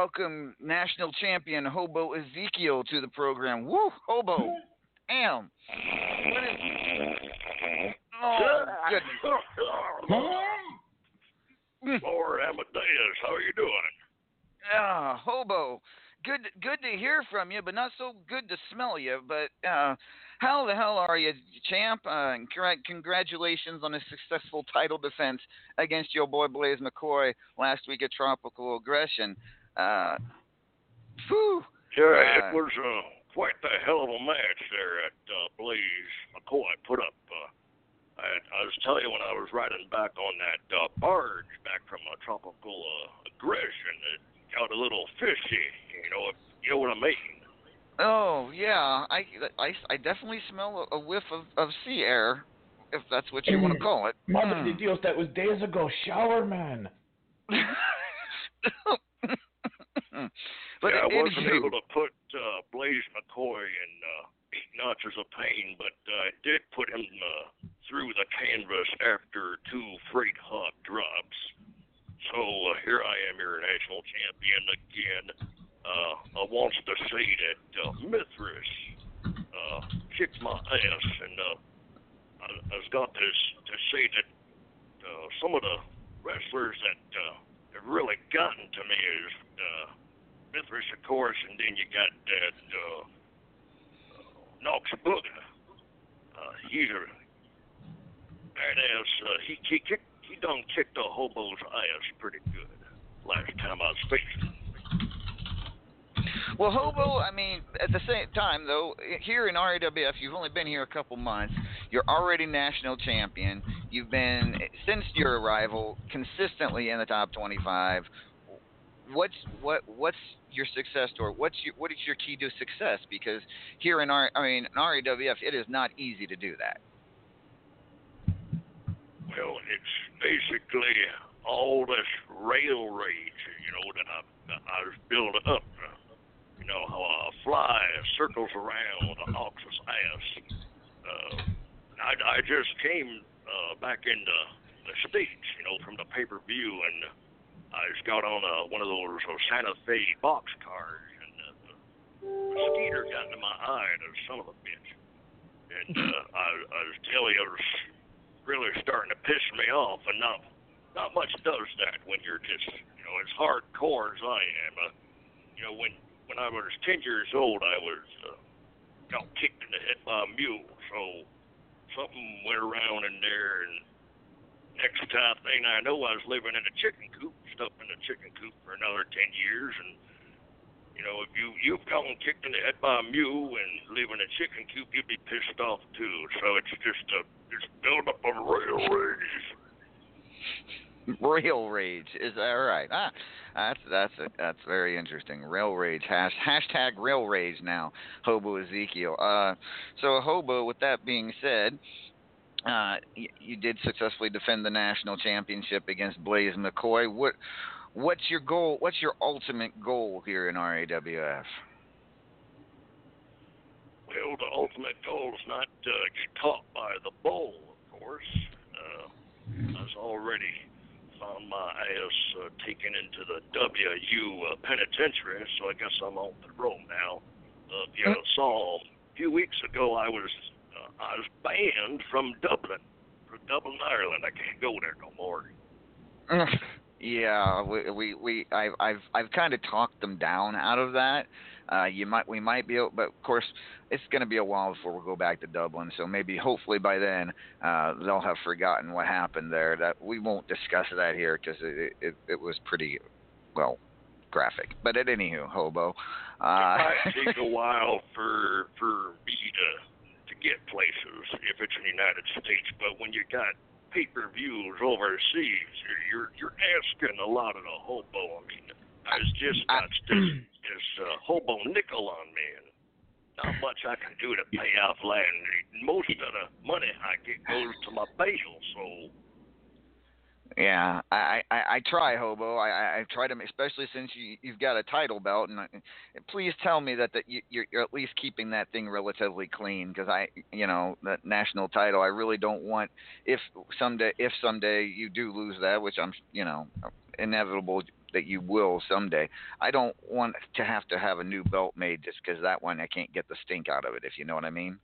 welcome national champion Hobo Ezekiel to the program. Woo, Hobo. Damn. What is... Oh, goodness. Lord Amadeus, how are you doing? Ah, Hobo. Good good to hear from you, but not so good to smell you. But uh, how the hell are you, champ? Uh, congratulations on a successful title defense against your boy Blaise McCoy last week at Tropical Aggression. Uh, whew. Yeah, Uh, it was uh, quite the hell of a match there at uh, Blaise McCoy put up. Uh, I, I was telling you when I was riding back on that uh, barge back from a tropical uh, aggression, it got a little fishy. You know, if, you know what I mean? Oh yeah, I, I, I definitely smell a, a whiff of, of sea air, if that's what you want to call it. Madre Hmm. de Dios, that was days ago. Shower man. but yeah, I wasn't anywho, able to put uh, Blaise McCoy in uh, eight notches of pain, but uh, I did put him uh, through the canvas after two freight hog drops. So uh, here I am, your national champion again. Uh, I wants to say that uh, Mithras uh, kicked my ass, and uh, I, I was got to, to say that uh, some of the wrestlers that uh, have really gotten to me is uh, Mithras, of course, and then you got that uh, Knox Booger. Uh, he's a badass. Uh, he he kicked he done kicked a hobo's ass pretty good last time I was facing him. Well, Hobo, I mean, at the same time, though, RAWF, you've only been here a couple months. You're already national champion. You've been, since your arrival, consistently in the top 25. What's what what's your success story? What's your what is your key to success? Because here in our I mean in RAWF, it is not easy to do that. Well, it's basically all this rail rage, you know, that I I was building up. You know how a fly circles around an ox's ass. Uh, I I just came uh, back into the states, you know, from the pay per view, and I just got on uh, one of those uh, Santa Fe box cars, and uh, the mosquito got into my eye, the son of a bitch. And uh, I, I was telling you, it was really starting to piss me off, and not not much does that when you're just you know as hardcore as I am. Uh, you know when when I was ten years old, I was uh, got kicked in the head by a mule, so something went around in there, and next time thing I know, I was living in a chicken coop, stuck in a chicken coop for another ten years, and you know, if you you've gotten kicked in the head by a mule and live in a chicken coop, you'd be pissed off too. So it's just a just build up of rail rage. Rail rage is that right? Ah, that's that's a, that's very interesting. Rail rage hash, hashtag rail rage now. Hobo Ezekiel. Uh, so Hobo. With that being said, uh, you, you did successfully defend the national championship against Blaise McCoy. What what's your goal? What's your ultimate goal here in RAWF? Well, the ultimate goal is not to get caught by the bull, of course. Uh, I was already found my ass uh, taken into the WU uh, penitentiary, so I guess I'm on the road now. Uh, you saw a few weeks ago, I was uh, I was banned from Dublin, from Dublin, Ireland. I can't go there no more. Yeah, we we, we I've I've I've kind of talked them down out of that. Uh, you might we might be, able, but of course it's going to be a while before we go back to Dublin. So maybe hopefully by then uh, they'll have forgotten what happened there. That we won't discuss that here because it, it it was pretty well graphic. But at anywho, hobo. Uh, it might take a while for for me to to get places if it's in the United States, but when you got pay-per-views overseas, you're you're, you're asking a lot of the hobo. I mean, I was just got this this uh, hobo nickel on me, and not much I can do to pay off land. Most of the money I get goes to my bail, so Yeah, I, I, I try, Hobo. I, I, I try to, especially since you, you've got a title belt, and I, please tell me that that you, you're, you're at least keeping that thing relatively clean, because I, you know, that national title. I really don't want if someday, if someday you do lose that, which I'm, you know, inevitable that you will someday. I don't want to have to have a new belt made just because that one I can't get the stink out of it. If you know what I mean.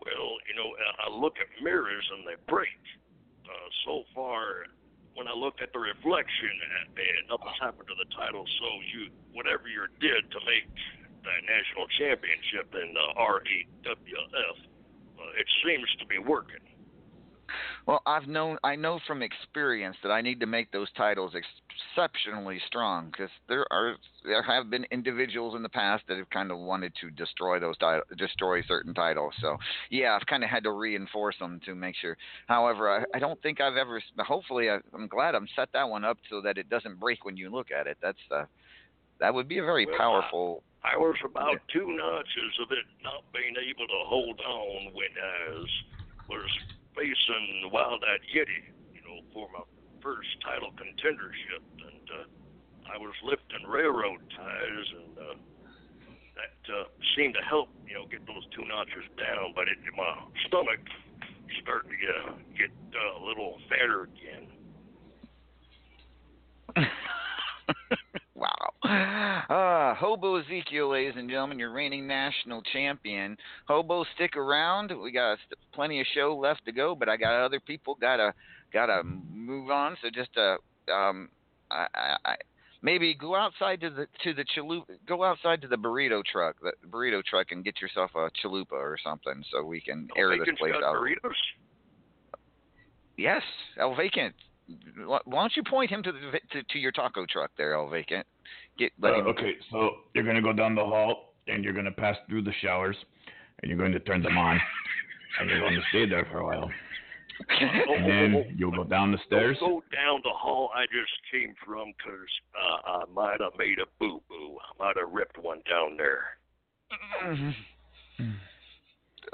Well, you know, I look at mirrors and they break. Uh, so far, when I looked at the reflection, and, and nothing's happened to the title. So you, whatever you did to make the national championship in the RAWF, uh, it seems to be working. Well, I've known I know from experience that I need to make those titles exceptionally strong because there are there have been individuals in the past that have kind of wanted to destroy those destroy certain titles. So yeah, I've kind of had to reinforce them to make sure. However, I, I don't think I've ever. Hopefully, I, I'm glad I'm set that one up so that it doesn't break when you look at it. That's uh, that would be a very Well, powerful. I was about two notches of it not being able to hold on when I was, was facing Wild Eyed Yeti, you know, for my first title contendership, and uh, I was lifting railroad ties, and uh, that uh, seemed to help, you know, get those two notches down. But it, my stomach started to get, get uh, a little fatter again. Uh, Hobo Ezekiel, ladies and gentlemen, your reigning national champion. Hobo, stick around. We got plenty of show left to go, but I got other people gotta gotta move on. So just uh um I, I, I maybe go outside to the to the chalupa, go outside to the burrito truck, the burrito truck, and get yourself a chalupa or something, so we can air this place out. burritos. Yes, El Vacant. Why why don't you point him to the to, to your taco truck there, El Vacant? Get Uh, okay, so you're gonna go down the hall and you're gonna pass through the showers and you're going to turn them on and you're going to stay there for a while. And then you'll go down the stairs. Don't go down the hall I just came from 'cause uh, I might have made a boo boo. I might have ripped one down there.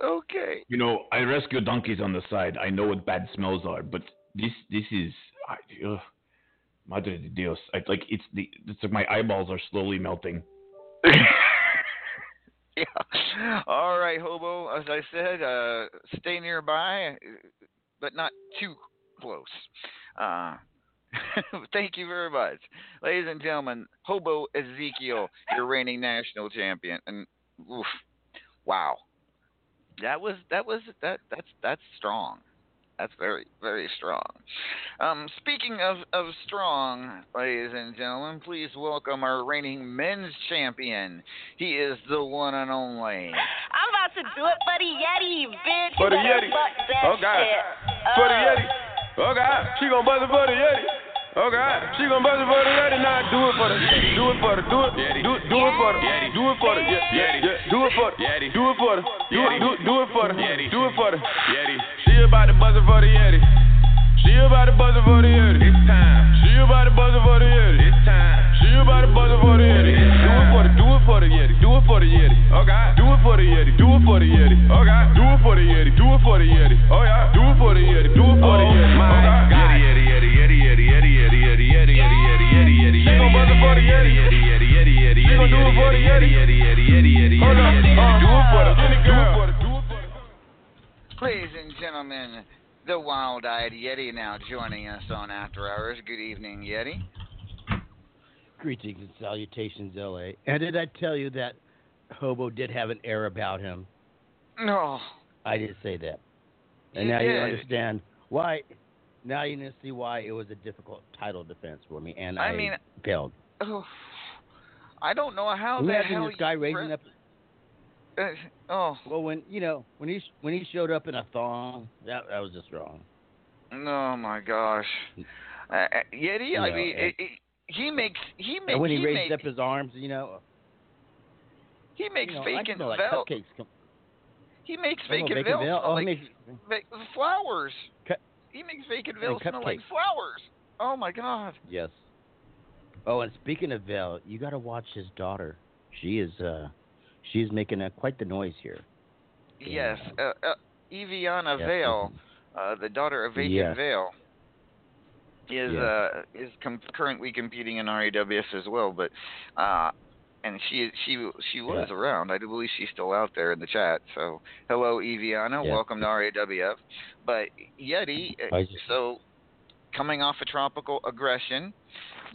okay. You know, I rescue donkeys on the side. I know what bad smells are, but this this is I, ugh, Madre de Dios. I, like it's the it's like my eyeballs are slowly melting. yeah. All right, Hobo. As I said, uh, stay nearby, but not too close. Uh, thank you very much, ladies and gentlemen. Hobo Ezekiel, your reigning national champion, and oof, wow, that was that was that that's that's strong. That's very, very strong. Um, speaking of, of strong, ladies and gentlemen, please welcome our reigning men's champion. He is the one and only. I'm about to do it for the Yeti, bitch. For the Yeti. Oh, God. shit. For the Uh, Yeti. Oh God, she gon' buzz it for the Yeti. Oh God, she gon' buzz it for the Yeti. Now do it for the, do it for the, do it, do, do it for the, do it for the, yeah, yeah, yeah, do it for the, do it for the, do it, do, do it for the, do it for the Yeti. She about to buzz it for the Yeti. She about to buzz it for the Yeti. It's time. She about to buzz it for the Yeti. It's time. She about to buzz it for the Yeti. Do it for the, do it for the Yeti. Do it for the Yeti. Oh God, do it for the Yeti. Do it for the Yeti. Oh God, do it for the Yeti. Do it for the Yeti. Oh yeah, do it for the Yeti. Do it for the Yeti. Oh God, Yeti, Yeti, Yeti, Yeti, Yeti, Yeti, Yeti, Yeti, Yeti, Yeti, Yeti, Yeti. She gon' buzz it for the Yeti. Yeti, Yeti, Yeti, Yeti, She gon' do it for the Yeti. Yeti, Yeti, Yeti, Yeti, yeti Hold up. Do it for the, do it Ladies and gentlemen, the wild-eyed Yeti now joining us on After Hours. Good evening, Yeti. Greetings and salutations, LA. And did I tell you that Hobo did have an air about him? No. I did say that. And You now you understand why. Now you can see why it was a difficult title defense for me, and I I, mean, failed. Oh, I don't know how the Imagine hell this guy raising up. Uh, oh Well, when you know when he when he showed up in a thong, that that was just wrong. no, my gosh, uh, uh, Yeti. I know, mean, it, it, he makes he makes and when he, he raised up his arms, you know, he makes you know, vacant can like vel- cupcakes. Come, He makes I know, vacant vacant veil veil. smell Oh, like he makes flowers. He makes vacant and veil smell like flowers. Oh my God. yes. Oh, and speaking of Vel, you got to watch his daughter. She is uh, she's making a, quite the noise here. Yes, uh, uh, Eviana Yes, Vale, uh, the daughter of Vacant Yes. Vale, is Yes. uh, is com- currently competing in RAWS as well. But uh, and she she she was Yeah. around. I do believe she's still out there in the chat. So hello, Eviana. Yeah. Welcome to RAWF. But Yeti, uh, just- so coming off a tropical aggression.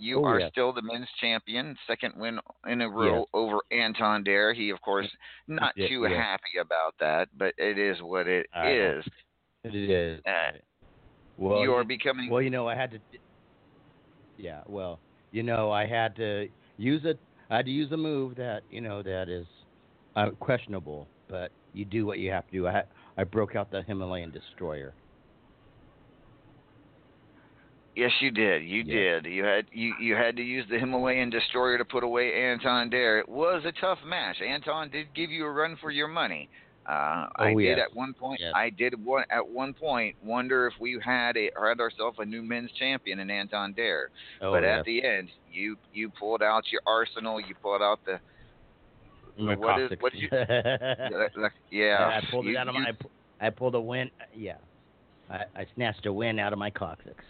You Oh, are yeah. still the men's champion, second win in a row over Anton Dare. He, of course, not Yeah, too yeah. happy about that, but it is what it know. is. It is. Uh, Well, you are becoming. Well, you know, I had to. Yeah, well, you know, I had to use it. I had to use a move that you know that is uh, questionable, but you do what you have to do. I I broke out the Himalayan destroyer. Yes, you did. You Yes. did. You had you you had to use the Himalayan destroyer to put away Anton Dare. It was a tough match. Anton did give you a run for your money. Uh, I Oh, did yes. at one point. Yes. I did one at one point wonder if we had a had ourselves a new men's champion in Anton Dare. Oh, but at the end, you you pulled out your arsenal. You pulled out the My what is what you yeah. I pulled you- it out of you- my. I, I pulled a win. Yeah, I, I snatched a win out of my coccyx.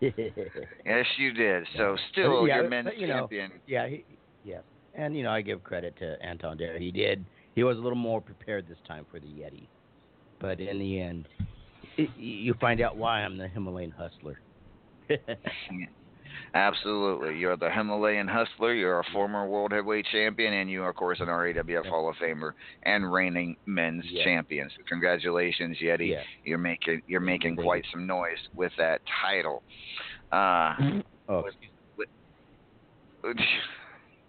Yes, you did. So still, yeah, your men's but, you know, champion. Yeah, he, yeah, and you know I give credit to Anton Dare. He did. He was a little more prepared this time for the Yeti, but in the end, it, you find out why I'm the Himalayan hustler. Absolutely. You're the Himalayan Hustler. You're a former World Heavyweight Champion, and you are, of course, an RAWF Hall of Famer and reigning men's Yeah. champion. So congratulations, Yeti. Yeah. You're making you're making Thank quite some noise with that title. Uh, oh,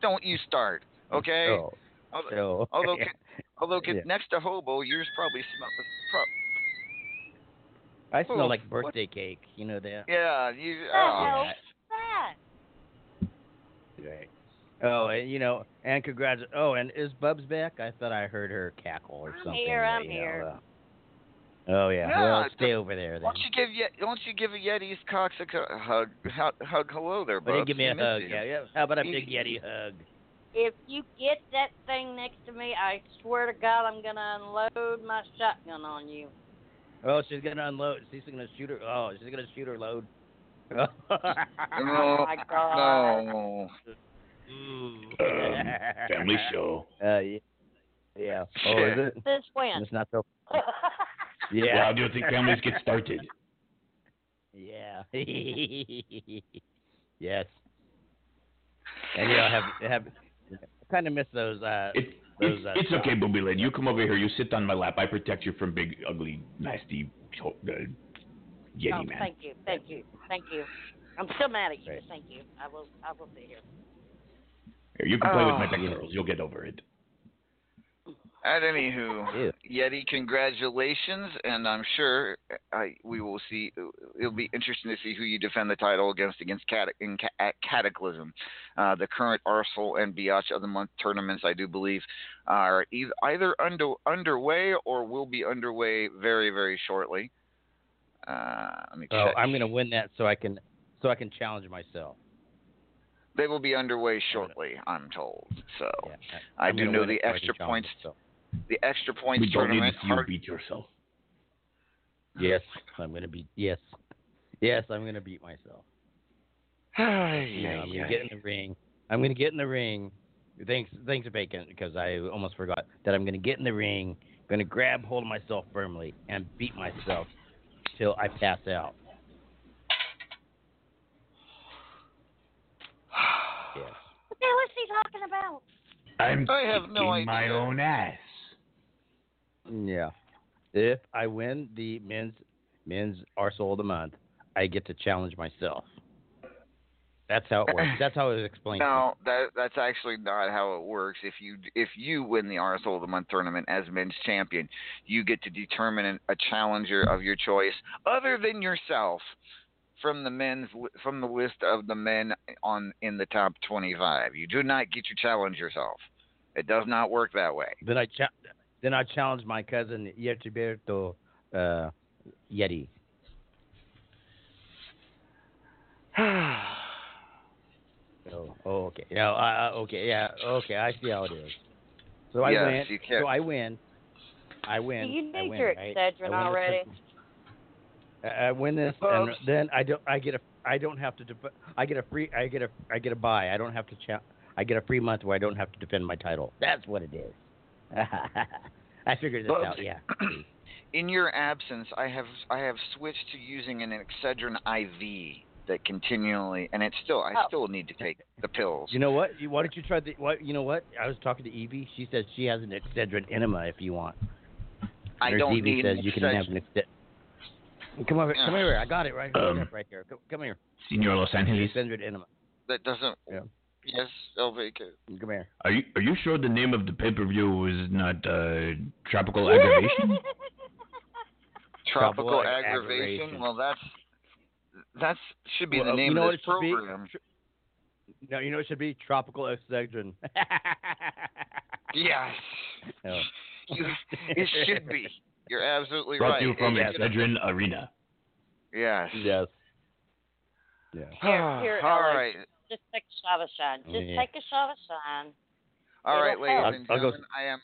don't you start, okay? Oh, Although, so, although, although Yeah. next to hobo, yours probably smells. Pro- I smell Oh, like what- birthday cake. You know that. yeah, you. The Oh, hell's that? Right. Oh, and you know, and congrats. Oh, and is Bubs back? I thought I heard her cackle or I'm something. here, I'm you know, here. uh, oh yeah. Yeah, well, stay over there then. Why don't you give Ye- why don't you give a Yeti's cocks a hug, hug, hug hello there, But he Bubs? give me a hug. you. Yeah, yeah. How about a You- big Yeti hug? If you get that thing next to me, I swear to God, I'm gonna unload my shotgun on you. Oh, she's gonna unload. She's gonna shoot her. Oh, she's gonna shoot her load. Oh, my God. no. Ooh. Um, family show. Uh, yeah. yeah. Oh, is it? This when? It's not so. Well, Yeah. how do you think families get started? Yeah. yes. And you know, have have I kind of miss those. Uh, It, those. it's uh, it's okay, Booby Lynn. You come over here. You sit on my lap. I protect you from big, ugly, nasty uh, Yeti oh, man. thank you, thank you, thank you. I'm still mad at you. Right. Thank you. I will. I will sit here. Here, you can play with Oh. my big girls. You'll get over it. At anywho, Ew. Yeti, congratulations, and I'm sure I, we will see. It'll be interesting to see who you defend the title against against Cat, in, Ca- at Cataclysm. Uh, the current Arsehole and Biatch of the Month tournaments, I do believe, are either, either under, underway or will be underway very, very shortly. Uh, let me Oh, check. I'm gonna win that so I can so I can challenge myself. They will be underway shortly, I'm told. So Yeah, I I'm do know the it so I can extra points. myself. The extra points we don't need tournament. to see you beat yourself. Yes, I'm gonna beat. Yes, yes, I'm gonna beat myself. You know, I'm gonna get in the ring. I'm gonna get in the ring. Thanks, thanks, Bacon, because I almost forgot that I'm gonna get in the ring. Gonna grab hold of myself firmly and beat myself till I pass out. Yes. What the hell is he talking about? I'm I have no kicking my own ass. Yeah. If I win the men's men's arsehole of the month, I get to challenge myself. That's how it works. That's how it was explained. No, that that's actually not how it works. If you if you win the Arsehole of the Month tournament as men's champion, you get to determine an- a challenger of your choice other than yourself from the men's from the list of the men on in the top 25. You do not get to challenge yourself. It does not work that way. Then I cha- then I challenge my cousin Yertiberto uh, Yeti. Oh, oh, okay. Yeah, uh, okay, yeah, okay. I see how it is. So I Yes, win. you can- So I win. I win. you I need win, your right? Excedrin win already. I I win this, and then I don't. I get a. I don't have to. Def- I get a free. I get a. I get a buy. I don't have to. Cha- I get a free month where I don't have to defend my title. That's what it is. I figured this But- out. Yeah. In your absence, I have I have switched to using an Excedrin IV that continually, and it's still I Oh. still need to take the pills. You know what? You, why don't you try the? What you know what? I was talking to Evie. She says she has an Excedrin enema if you want. I don't Evie need says an you can Excedrin. have an Excedrin. Come over, come Ugh. here. I got it right, Um, right here. Come, come here. Senor Los Angeles, Excedrin enema. That doesn't. Yeah. Yes, Elvika. Come here. are you are you sure the name of the pay per view is not uh, Tropical Aggravation? Tropical Tropical aggravation. aggravation. Well, that's that's should be Well, the uh, name you know of what this it should be? program. No, you know it should be tropical Excedrin. Yes, No. you, it should be. You're absolutely Brought right. to you from It- Excedrin Arena. Yes. Yes. Yeah. Here, here, All Ellie. right. Just take a shot of shine. Just Yeah. take a shot of shine. All right, It'll ladies help. and I'll- I'll go- gentlemen. I am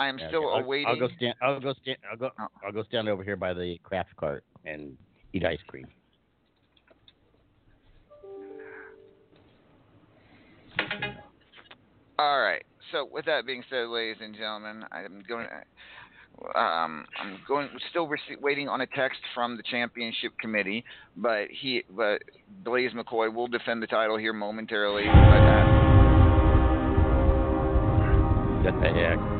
I am Yeah, still okay. I'll- awaiting. I'll, go stand. I'll go stand. I'll go. Oh. I'll go stand over here by the craft cart and eat ice cream. All right. So with that being said, ladies and gentlemen, I'm going. Um, I'm going. Still rece- waiting on a text from the championship committee, but he, but Blaise McCoy will defend the title here momentarily. But uh, What the heck?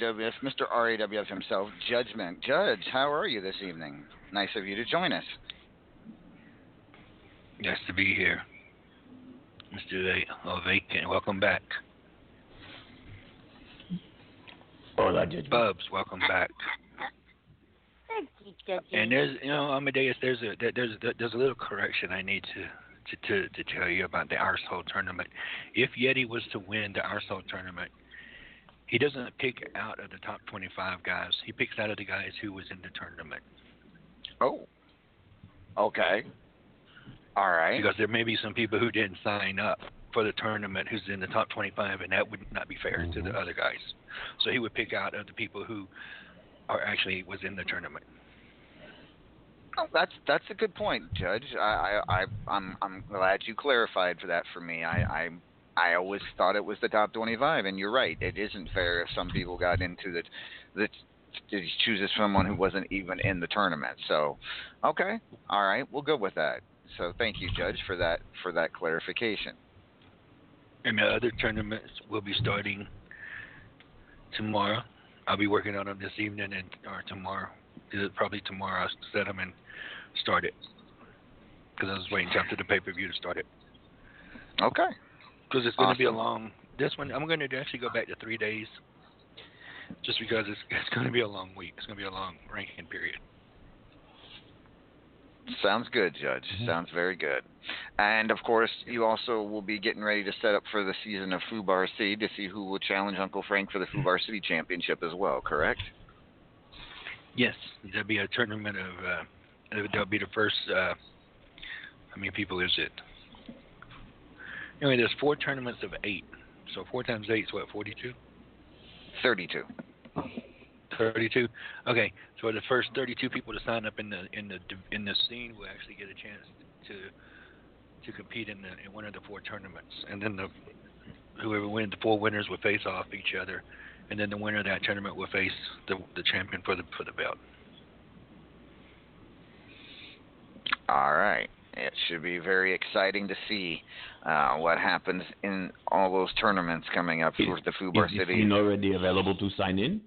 RAWF, Mr. RAWF himself, Judgment. Judge, how are you this evening? Nice of you to join us. Nice to be here. Mr. Ovation, welcome back. Hola, Judge. Bubs, welcome back. Thank you, Judge. And there's, you know, Amadeus, there's a there- there's there's a little correction I need to to to, to tell you about the Arsehole tournament. If Yeti was to win the Arsehole tournament, he doesn't pick out of the top 25 guys. He picks out of the guys who was in the tournament. Oh. Okay. All right. Because there may be some people who didn't sign up for the tournament who's in the top 25, and that would not be fair to the mm-hmm. other guys. So he would pick out of the people who are actually was in the tournament. Oh, that's that's a good point, Judge. I, I, I I'm I'm glad you clarified for that for me. I, I I always thought it was the top 25, and you're right. It isn't fair if some people got into the that he chooses someone who wasn't even in the tournament. So, okay, all right, we'll go with that. So, thank you, Judge, for that for that clarification. And the other tournaments will be starting tomorrow. I'll be working on them this evening and or tomorrow. Probably tomorrow I'll set them and start it. Because I was waiting after the pay per view to start it. Okay. Because it's going to be a Awesome. long. This one I'm going to actually go back to three days. Just because it's it's going to be a long week. It's going to be a long ranking period. Sounds good, Judge. Sounds very good. And of course, you also will be getting ready to set up for the season of Fubar C to see who will challenge Uncle Frank for the Fubar City Championship as well. Correct? Yes, there'll be a tournament of. Uh, there'll be the first. Uh, how many people is it? Anyway, there's four tournaments of eight. So four times eight is what? Forty-two. Thirty-two. 32. Okay, so the first 32 people to sign up in the in the in the scene will actually get a chance to to compete in the in one of the four tournaments, and then the whoever wins, the four winners will face off each other, and then the winner of that tournament will face the the champion for the for the belt. All right. It should be very exciting to see uh, what happens in all those tournaments coming up for the Fubar Is the City. scene already available to sign in?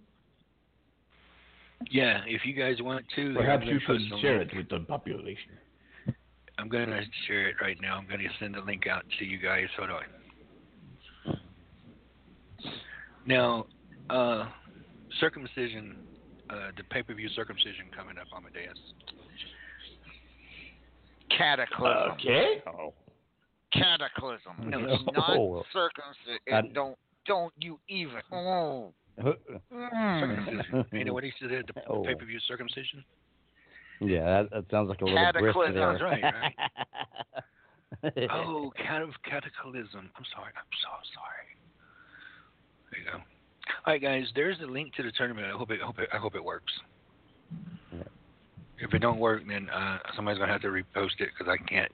Yeah, if you guys want to, Perhaps I'm you gonna should share link. it with the population. I'm gonna share it right now. I'm gonna send the link out to you guys. Hold on. Now, uh, circumcision, uh, the pay-per-view circumcision coming up, Amadeus. Cataclysm. Okay. Oh. Cataclysm. No. It's not circumcision. I- uh, don't don't you even. Oh. Circumcision. Mm. you know what he said? at The Oh. pay-per-view circumcision. Yeah, that, that sounds like a little brisk Cataclysm. there. That's right, right? oh, cat of cataclysm. I'm sorry. I'm so sorry. There you go. All right, guys. There's the link to the tournament. I hope it. I hope it. I hope it works. If it don't work, then uh, somebody's gonna have to repost it because I can't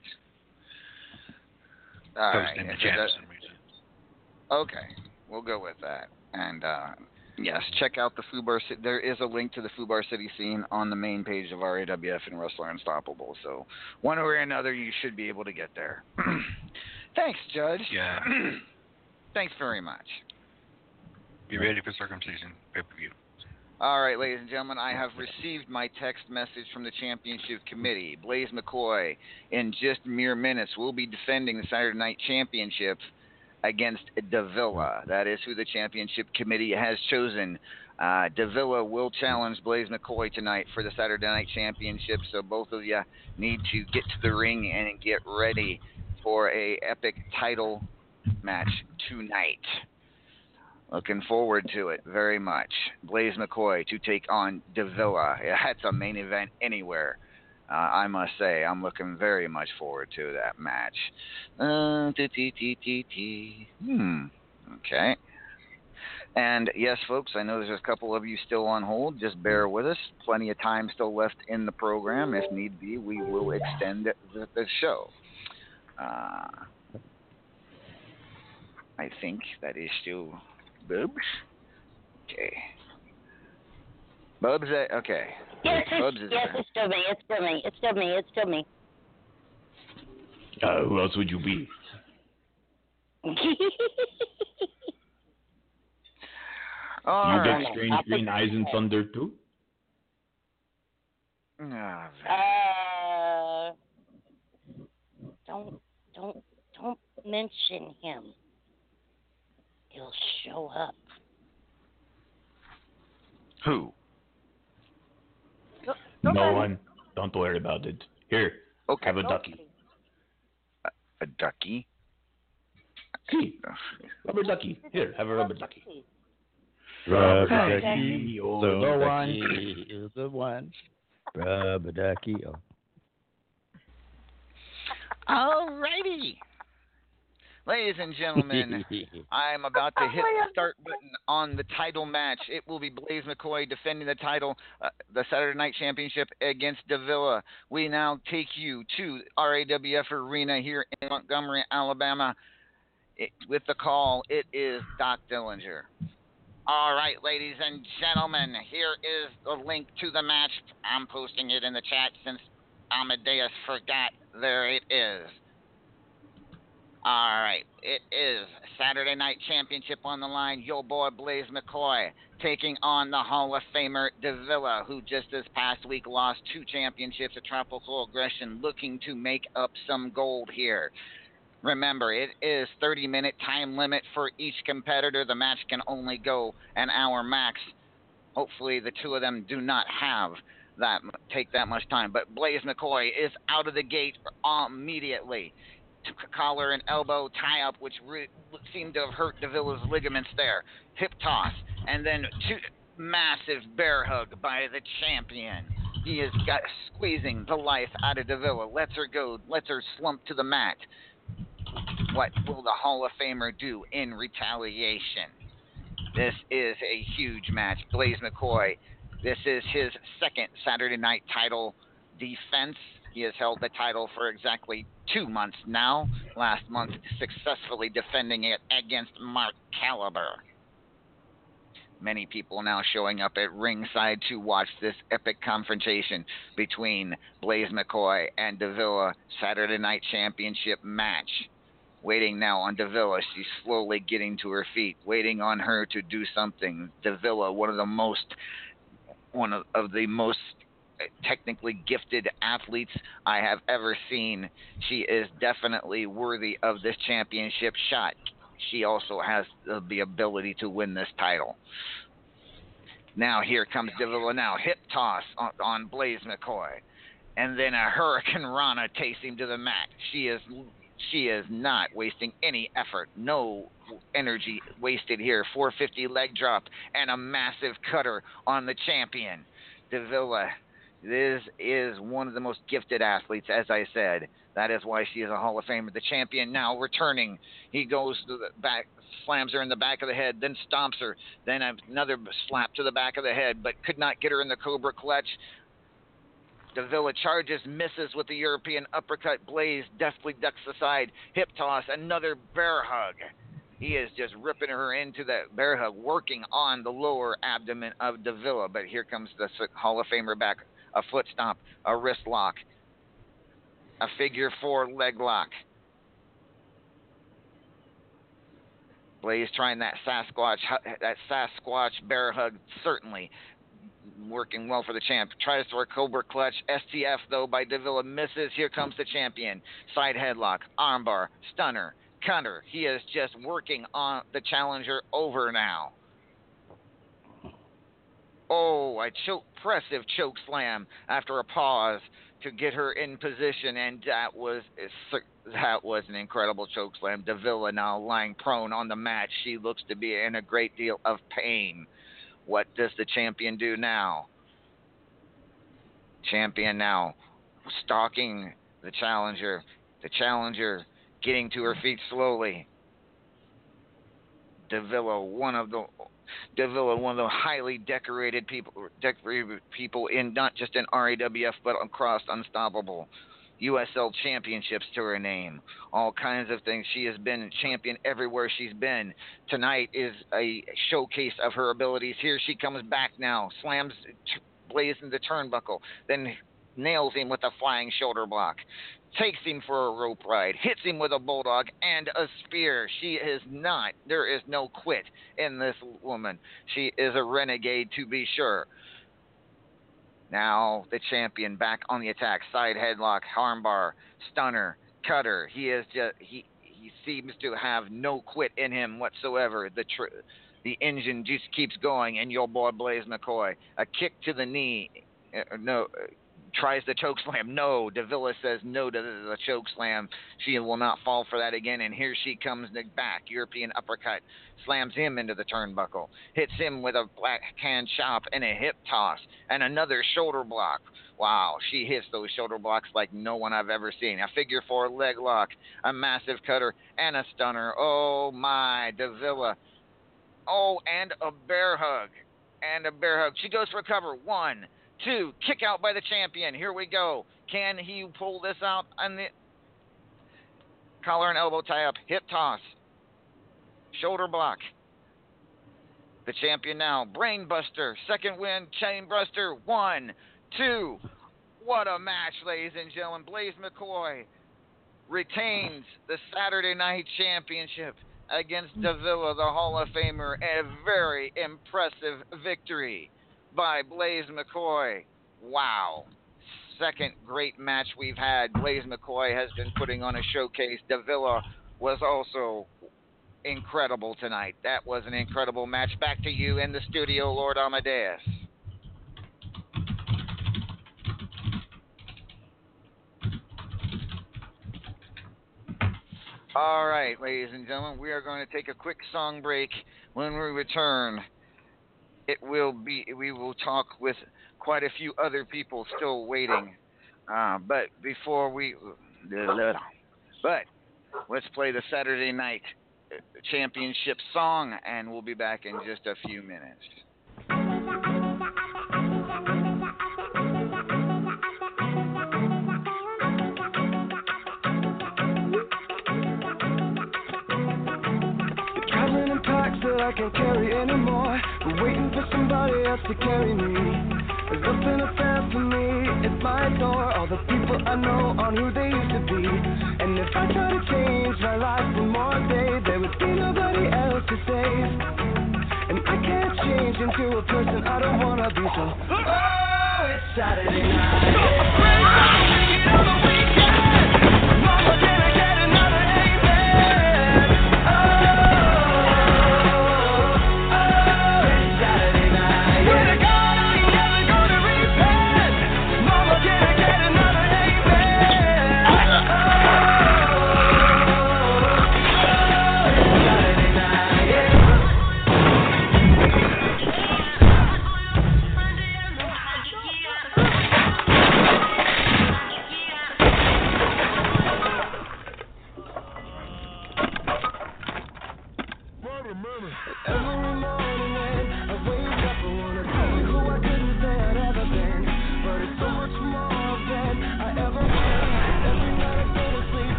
All post right. in the chat for some reason. Okay, we'll go with that. And uh, yes, check out the Fubar. Ci- There is a link to the Fubar City scene on the main page of RAWF and Wrestler Unstoppable. So one way or another, you should be able to get there. Thanks, Judge. Yeah. Thanks very much. Be ready for circumcision pay per view. All right, ladies and gentlemen, I have received my text message from the championship committee. Blaise McCoy, in just mere minutes, will be defending the Saturday Night Championship against Davila. That is who the championship committee has chosen. Uh, Davila will challenge Blaise McCoy tonight for the Saturday Night Championship, so both of you need to get to the ring and get ready for a epic title match tonight. Looking forward to it very much. Blaise McCoy to take on Davila. That's a main event anywhere. Uh, I must say, I'm looking very much forward to that match. Uh. Hmm. Okay. And yes, folks, I know there's a couple of you still on hold. Just bear with us. Plenty of time still left in the program. If need be, we will extend the, the show. Uh, I think that is still Bubs. Okay. Bubs, uh, okay. Yes, Bubs it's, is yes, there. it's still me. It's still me. It's still me. It's still me. Uh, who else would you be? All you right. get strange green eyes and thunder too? Ah, uh, don't, don't, don't mention him. He'll show up. Who? No one. Don't worry about it. Here, Okay. have a ducky. A ducky? See, rubber ducky. Here, have a rubber ducky. Rubber Rubber ducky, ducky, oh, so the ducky one. is the one. Rubber ducky. Oh. Alrighty. Ladies and gentlemen, I'm about to hit the start button on the title match. It will be Blaise McCoy defending the title, uh, the Saturday Night Championship against Davila. We now take you to RAWF Arena here in Montgomery, Alabama. It, with the call, it is Doc Dillinger. All right, ladies and gentlemen, here is the link to the match. I'm posting it in the chat since Amadeus forgot. There it is. All right, it is Saturday Night Championship on the line. Yo boy Blaise McCoy taking on the Hall of Famer Davila, who just this past week lost two championships at Tropical Aggression, looking to make up some gold here. Remember, it is 30 minute time limit for each competitor. The match can only go an hour max. Hopefully, the two of them do not have that take that much time. But Blaise McCoy is out of the gate immediately. Collar and elbow tie up, which re- seemed to have hurt Davila's ligaments there. Hip toss, and then two massive bear hug by the champion. He is got squeezing the life out of Davila. Lets her go. Lets her slump to the mat. What will the Hall of Famer do in retaliation? This is a huge match. Blaise McCoy, this is his second Saturday night title defense. He has held the title for exactly two months now. Last month, successfully defending it against Mark Caliber. Many people now showing up at ringside to watch this epic confrontation between Blaise McCoy and Davila Saturday Night Championship match. Waiting now on Davila. She's slowly getting to her feet, waiting on her to do something. Davila, one of the most one of, of the most technically gifted athletes I have ever seen. She is definitely worthy of this championship shot. She also has the, ability to win this title. Now here comes Davila now. Hip toss on, on Blaise McCoy. And then a hurricanrana takes him to the mat. She is she is not wasting any effort. No energy wasted here. 450 leg drop and a massive cutter on the champion. Davila this is one of the most gifted athletes, as I said. That is why she is a Hall of Famer. The champion now returning. He goes to the back, slams her in the back of the head, then stomps her, then another slap to the back of the head, but could not get her in the Cobra clutch. Davila charges, misses with the European uppercut. Blaise deftly ducks aside. Hip toss, another bear hug. He is just ripping her into that bear hug, working on the lower abdomen of Davila. But here comes the Hall of Famer back a foot stomp, a wrist lock, a figure four leg lock. Blaise trying that Sasquatch, that Sasquatch bear hug, certainly working well for the champ. Tries for a Cobra clutch. STF though by Davila misses. Here comes the champion. Side headlock, armbar, stunner, cutter. He is just working on the challenger over now. Oh, a choke, impressive choke slam after a pause to get her in position, and that was that was an incredible choke slam. Davila now lying prone on the mat. She looks to be in a great deal of pain. What does the champion do now? Champion now stalking the challenger. The challenger getting to her feet slowly. Davila, one of the Davila, one of the highly decorated people, decorated people in not just in RAWF but across Unstoppable. USL championships to her name, all kinds of things. She has been champion everywhere she's been. Tonight is a showcase of her abilities. Here she comes back now, slams Blaise in the turnbuckle, then nails him with a flying shoulder block takes him for a rope ride, hits him with a bulldog and a spear. She is not, there is no quit in this woman. She is a renegade to be sure. Now the champion back on the attack. Side headlock, armbar, stunner, cutter. He is just he he seems to have no quit in him whatsoever. The tr- the engine just keeps going, and your boy Blaise McCoy a kick to the knee. Uh, no, tries the choke slam. No, Davila says no to the, choke slam. She will not fall for that again. And here she comes back. European uppercut slams him into the turnbuckle, hits him with a black hand chop and a hip toss, and another shoulder block. Wow, she hits those shoulder blocks like no one I've ever seen. A figure four leg lock, a massive cutter, and a stunner. Oh my, Davila. Oh, and a bear hug. And a bear hug. She goes for cover. One, two, kick out by the champion. Here we go. Can he pull this out on the collar and elbow tie up, hip toss, shoulder block. The champion now, Brainbuster, second win, Chainbuster, one, two. What a match, ladies and gentlemen. Blaise McCoy retains the Saturday Night Championship against Davila, the Hall of Famer. A very impressive victory by Blaise McCoy. Wow. Second great match we've had. Blaise McCoy has been putting on a showcase. Davila was also incredible tonight. That was an incredible match. Back to you in the studio, Lord Amadeus. All right, ladies and gentlemen, we are going to take a quick song break. When we return, it will be we will talk with quite a few other people still waiting. Uh, but before we, but let's play the Saturday night championship song, and we'll be back in just a few minutes. I can't carry anymore. I'm waiting for somebody else to carry me. There's nothing stand for me. It's my door. All the people I know aren't who they used to be. And if I try to change my life one more day, there would be nobody else to save. And I can't change into a person I don't wanna be. So, oh, it's Saturday night.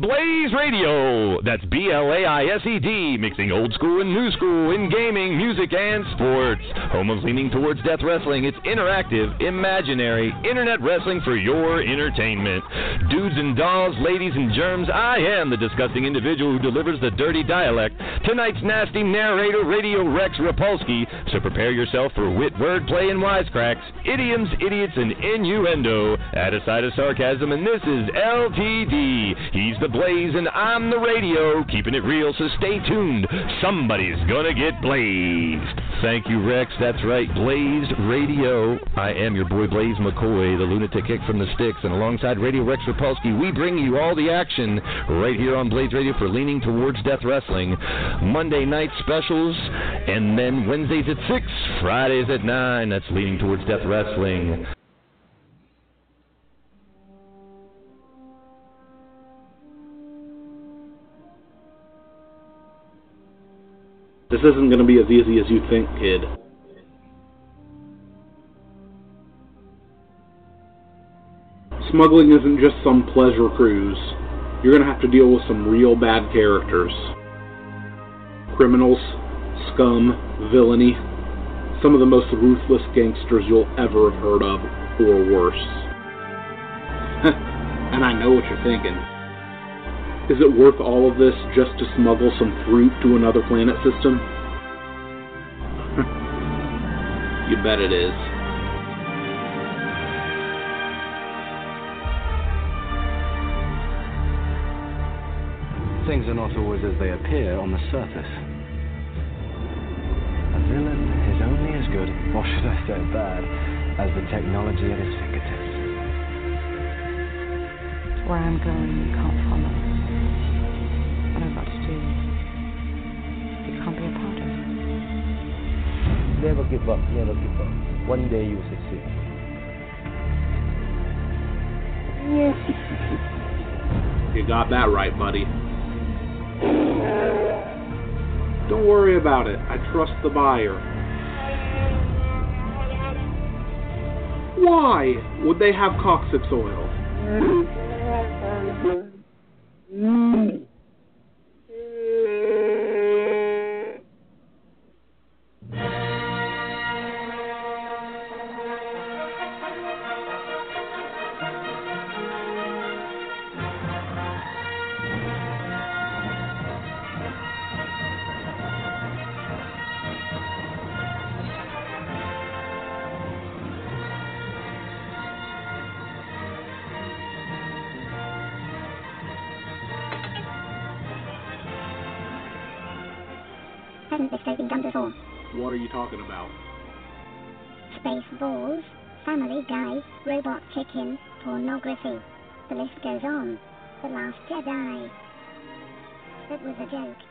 Blaze Radio. That's B L A I S E D, mixing old school and new school in gaming, music, and sports. Home of leaning towards death wrestling. It's interactive, imaginary, internet wrestling for your entertainment. Dudes and dolls, ladies and germs, I am the disgusting individual who delivers the dirty dialect. Tonight's nasty narrator, Radio Rex Rapolsky. So prepare yourself for wit, wordplay, and wisecracks, idioms, idiots, and innuendo. Add a side of sarcasm, and this is LTD. He's the Blaze, and I'm the radio. Keeping it real, so stay tuned. Somebody's gonna get blazed. Thank you, Rex. That's right, Blazed Radio. I am your boy Blaise McCoy, the lunatic kick from the sticks, and alongside Radio Rex Rapolsky, we bring you all the action right here on Blaze Radio for Leaning Towards Death Wrestling. Monday night specials, and then Wednesdays at 6, Fridays at 9. That's Leaning Towards Death Wrestling. This isn't going to be as easy as you think, kid. Smuggling isn't just some pleasure cruise. You're going to have to deal with some real bad characters. Criminals, scum, villainy. Some of the most ruthless gangsters you'll ever have heard of, or worse. and I know what you're thinking. Is it worth all of this just to smuggle some fruit to another planet system? you bet it is. things are not always as they appear on the surface. A villain is only as good, or should I say bad, as the technology at his fingertips. Where I'm going, you can't follow. Never give up, never give up. One day you'll succeed. You got that right, buddy. Don't worry about it. I trust the buyer. Why would they have coccyx oil? Mm-hmm. What are you talking about? Space balls, family guy, robot chicken, pornography. The list goes on. The Last Jedi. That was a joke.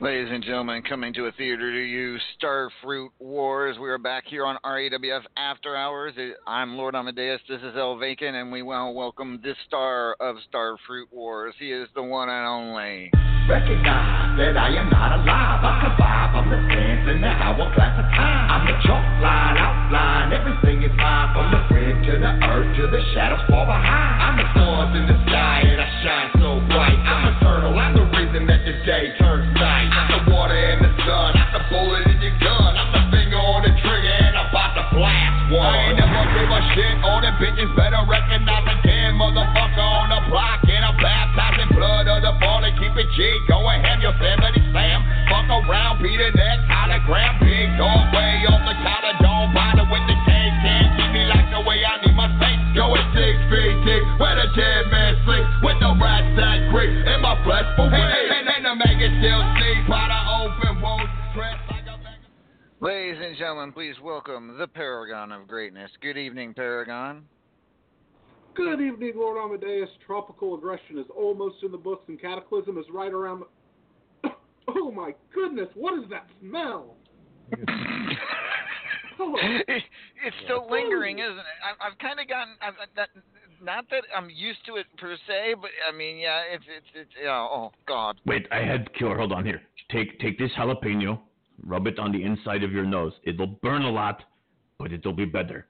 Ladies and gentlemen, coming to a theater to you, Starfruit Wars. We are back here on RAWF After Hours. I'm Lord Amadeus. This is El Vacant, and we want to welcome this star of Starfruit Wars. He is the one and only. Recognize that I am not alive. I survive. I'm the sands in the hourglass of time. I'm the chalk line, outline. Everything is mine. From the grid to the earth to the shadows far behind. I'm the stars in the sky and I shine so bright. I'm eternal. I'm bullet in your gun. I'm the finger on the trigger and I'm about to blast one. I ain't never give a shit. All the bitches better recognize again, motherfucker on the block. And I'm baptizing blood of the fallen. Keep it G. Going ham, Yosemite Sam. Fuck around, be the next hologram. Big dog way off the collar. Don't bother with the cane. Can't keep me like the way I need my space. Going six feet deep. Where the dead man sleep. With the rats that creep. In my flesh for hey, hey, and, and the maggot still Ladies and gentlemen, please welcome the Paragon of Greatness. Good evening, Paragon. Good evening, Lord Amadeus. Tropical aggression is almost in the books, and Cataclysm is right around the. Oh my goodness! What is that smell? Oh. It- it's still lingering, oh. isn't it? I've, I've kind of gotten. I've, that, not that I'm used to it per se, but I mean, yeah, it's it's it's. Yeah, oh God. Wait, I had killer. Hold on here. Take take this jalapeno, rub it on the inside of your nose. It'll burn a lot, but it'll be better.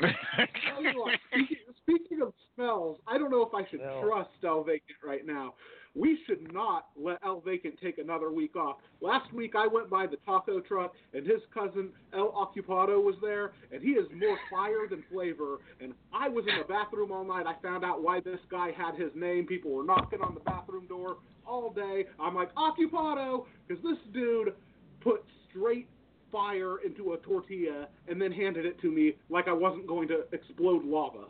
Tell you what, speaking, speaking of smells, I don't know if I should trust El Vacant right now. We should not let El Vacant take another week off. Last week I went by the taco truck and his cousin El Occupado was there, and he is more fire than flavor. And I was in the bathroom all night. I found out why this guy had his name. People were knocking on the bathroom door all day. I'm like, Occupado, because this dude put straight fire into a tortilla and then handed it to me like I wasn't going to explode lava.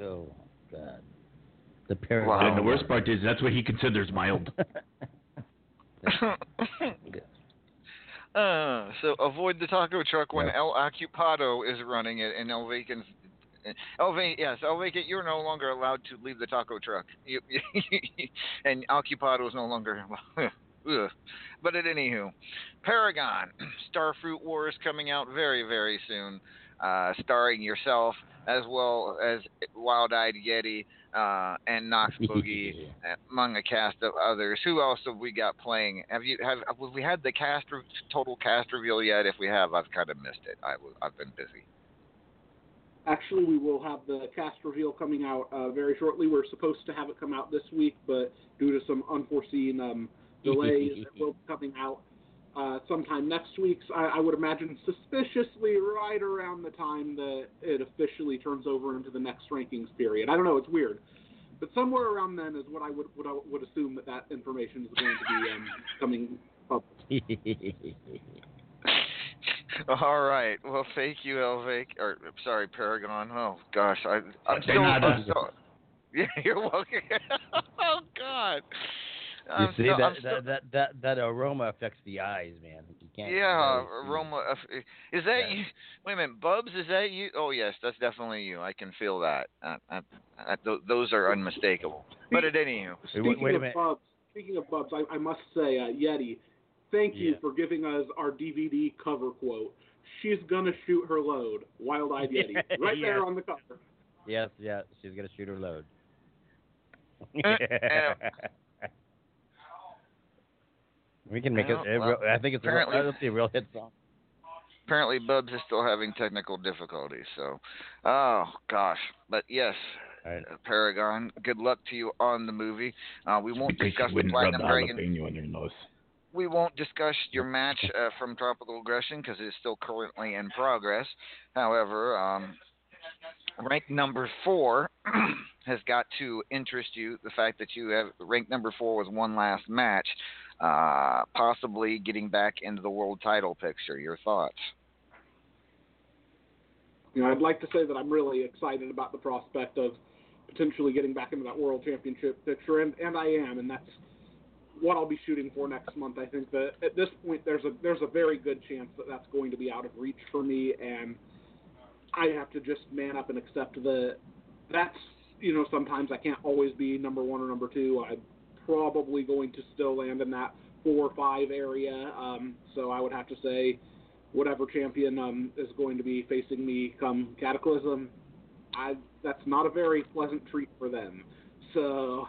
Oh, God. The And the worst part is that's what he considers mild. Uh, so avoid the taco truck when El Occupado is running it, and El Vacant's. El Va- yes, El Vacant, you're no longer allowed to leave the taco truck. You, and Occupado is no longer. Ugh. But at anywho, Paragon, Starfruit Wars coming out very, very soon, uh, starring yourself as well as Wild Eyed Yeti uh, and Knox Boogie, among a cast of others. Who else have we got playing? Have you have, have we had the cast re- total cast reveal yet? If we have, I've kind of missed it. I was I've been busy. Actually, we will have the cast reveal coming out uh, very shortly. We're supposed to have it come out this week, but due to some unforeseen um, delays, it will be coming out uh, sometime next week. So I, I would imagine suspiciously right around the time that it officially turns over into the next rankings period. I don't know. It's weird. But somewhere around then is what I would what I would assume that that information is going to be um, coming up. All right. Well, thank you, Elvic. Or sorry, Paragon. Oh gosh, I I'm De so, so Yeah, you're welcome. oh God. You I'm see so- that, I'm that that that that aroma affects the eyes, man. You can't. Yeah, really aroma. of- Is that you? Wait a minute, Bubs. Is that you? Oh yes, that's definitely you. I can feel that. Uh, uh, uh, those are unmistakable. But at any Speaking of Bubs, speaking of Bubs, I, I must say, uh, Yeti, thank you Yeah. for giving us our DVD cover quote. She's gonna shoot her load, Wild Eyed Yeti, right there on the cover. Yes, yeah, she's gonna shoot her load. we can make Well, it. a well, real, I think it's a real, apparently- that'll be a real hit song. apparently Bubs is still having technical difficulties. So, oh gosh. But yes, uh, Paragon. Good luck to you on the movie. Uh, we won't Because discuss she the Platinum the Dragon. on your nose. We won't discuss your match uh, from Tropical Aggression because it's still currently in progress. However, um, rank number four has got to interest you. The fact that you have rank number four was one last match, uh, possibly getting back into the world title picture. Your thoughts? You know, I'd like to say that I'm really excited about the prospect of potentially getting back into that world championship picture, and, and I am, and that's what I'll be shooting for next month. I think that at this point there's a there's a very good chance that that's going to be out of reach for me, and I have to just man up and accept that that's you know sometimes I can't always be number one or number two. I'm probably going to still land in that four or five area. Um, so I would have to say whatever champion um, is going to be facing me come Cataclysm, I that's not a very pleasant treat for them. So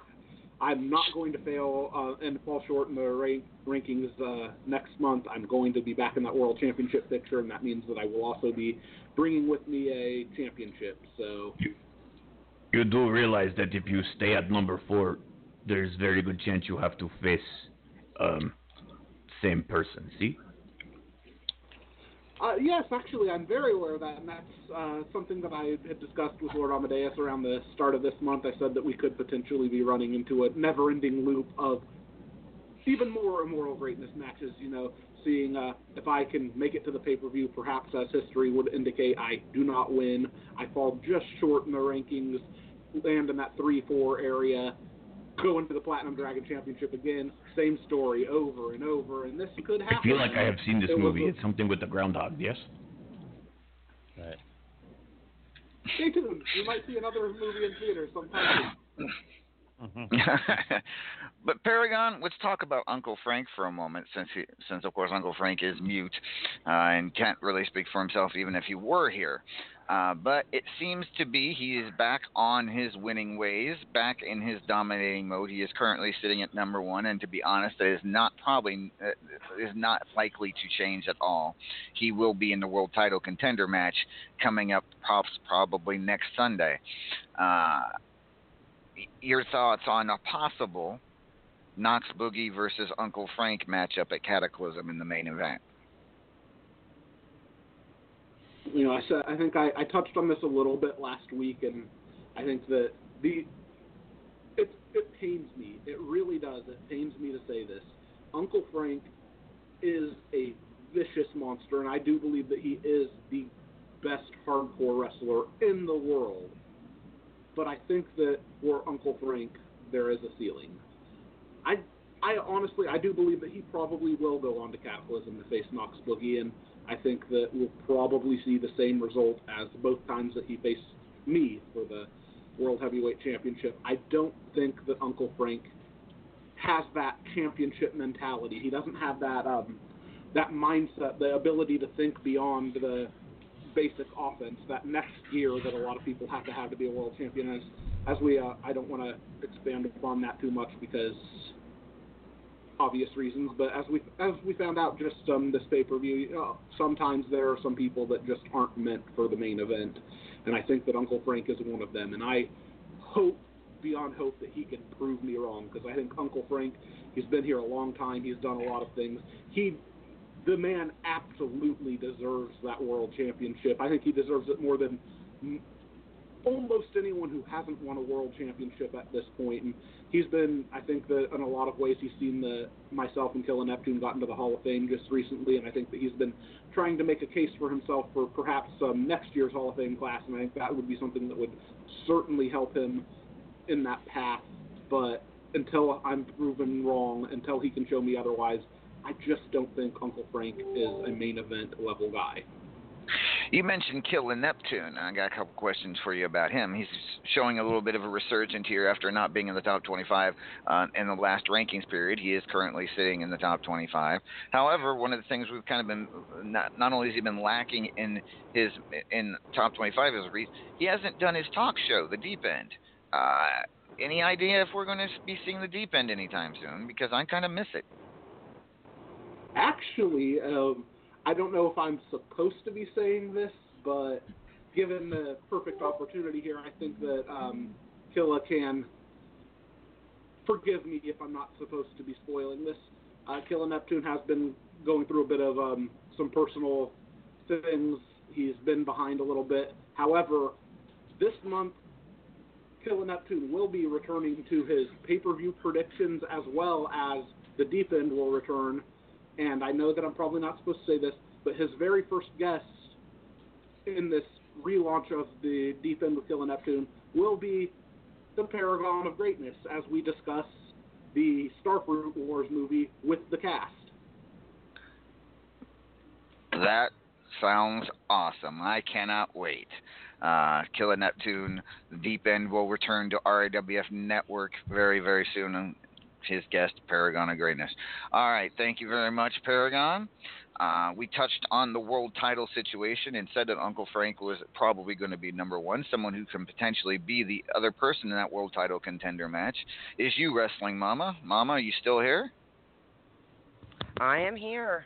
I'm not going to fail uh, and fall short in the rank, rankings uh, next month. I'm going to be back in that World Championship picture, and that means that I will also be bringing with me a championship. So You do realize that if you stay at number four, there's very good chance you have to face um same person. See? Uh, yes, actually, I'm very aware of that, and that's uh, something that I had discussed with Lord Amadeus around the start of this month. I said that we could potentially be running into a never-ending loop of even more immoral greatness matches. You know, seeing uh, if I can make it to the pay-per-view, perhaps as history would indicate, I do not win. I fall just short in the rankings, land in that three-four area, go into the Platinum Dragon Championship again. Same story over and over, and this could happen. I feel like I have seen this It movie. a- It's something with the groundhog. Yes. Right. Stay tuned. You might see another movie in theaters sometime. but Paragon, let's talk about Uncle Frank for a moment, since he, since of course Uncle Frank is mute uh, and can't really speak for himself, even if he were here. Uh, but it seems to be he is back on his winning ways, back in his dominating mode. He is currently sitting at number one, and to be honest, that is not probably uh, is not likely to change at all. He will be in the world title contender match coming up, props probably next Sunday. Uh, your thoughts on a possible Knox Boogie versus Uncle Frank matchup at Cataclysm in the main event. You know, I said I think I, I touched on this a little bit last week, and I think that the it it pains me. It really does. It pains me to say this. Uncle Frank is a vicious monster, and I do believe that he is the best hardcore wrestler in the world. But I think that for Uncle Frank, there is a ceiling. I I honestly I do believe that he probably will go on to Cataclysm to face Knox Boogie, and I think that we'll probably see the same result as both times that he faced me for the World Heavyweight Championship. I don't think that Uncle Frank has that championship mentality. He doesn't have that um, that mindset, the ability to think beyond the basic offense, that next gear that a lot of people have to have to be a world champion. As as we, uh, I don't want to expand upon that too much because obvious reasons, but as we as we found out just um, this pay per view, sometimes there are some people that just aren't meant for the main event, and I think that Uncle Frank is one of them. And I hope beyond hope that he can prove me wrong because I think Uncle Frank, he's been here a long time, he's done a lot of things. He, the man, absolutely deserves that world championship. I think he deserves it more than almost anyone who hasn't won a world championship at this point. And he's been, I think that in a lot of ways, he's seen the myself and Killer Neptune got into the Hall of Fame just recently, and I think that he's been trying to make a case for himself for perhaps um, next year's Hall of Fame class, and I think that would be something that would certainly help him in that path. But until I'm proven wrong, until he can show me otherwise, I just don't think Uncle Frank is a main event level guy. You mentioned Killer Neptune. I got a couple questions for you about him. He's showing a little bit of a resurgence here after not being in the top 25 uh, in the last rankings period. He is currently sitting in the top 25. However, one of the things we've kind of been not, not only has he been lacking in his in top 25 as a reason, he hasn't done his talk show, The Deep End. Uh, any idea if we're going to be seeing The Deep End anytime soon? Because I kind of miss it. Actually, um, I don't know if I'm supposed to be saying this, but given the perfect opportunity here, I think that um, Killa can forgive me if I'm not supposed to be spoiling this. Uh, Killa Neptune has been going through a bit of um, some personal things. He's been behind a little bit. However, this month, Killa Neptune will be returning to his pay-per-view predictions as well as the Deep End will return and I know that I'm probably not supposed to say this, but his very first guest in this relaunch of the Deep End with Killer Neptune will be the Paragon of Greatness as we discuss the Starfruit Wars movie with the cast. That sounds awesome. I cannot wait. Uh, Killer Neptune, Deep End will return to RAWF Network very, very soon, his guest, Paragon of Greatness. All right, thank you very much, Paragon. Uh, we touched on the world title situation and said that Uncle Frank was probably going to be number one, someone who can potentially be the other person in that world title contender match. Is you, Wrestling Mama? Mama, are you still here? I am here.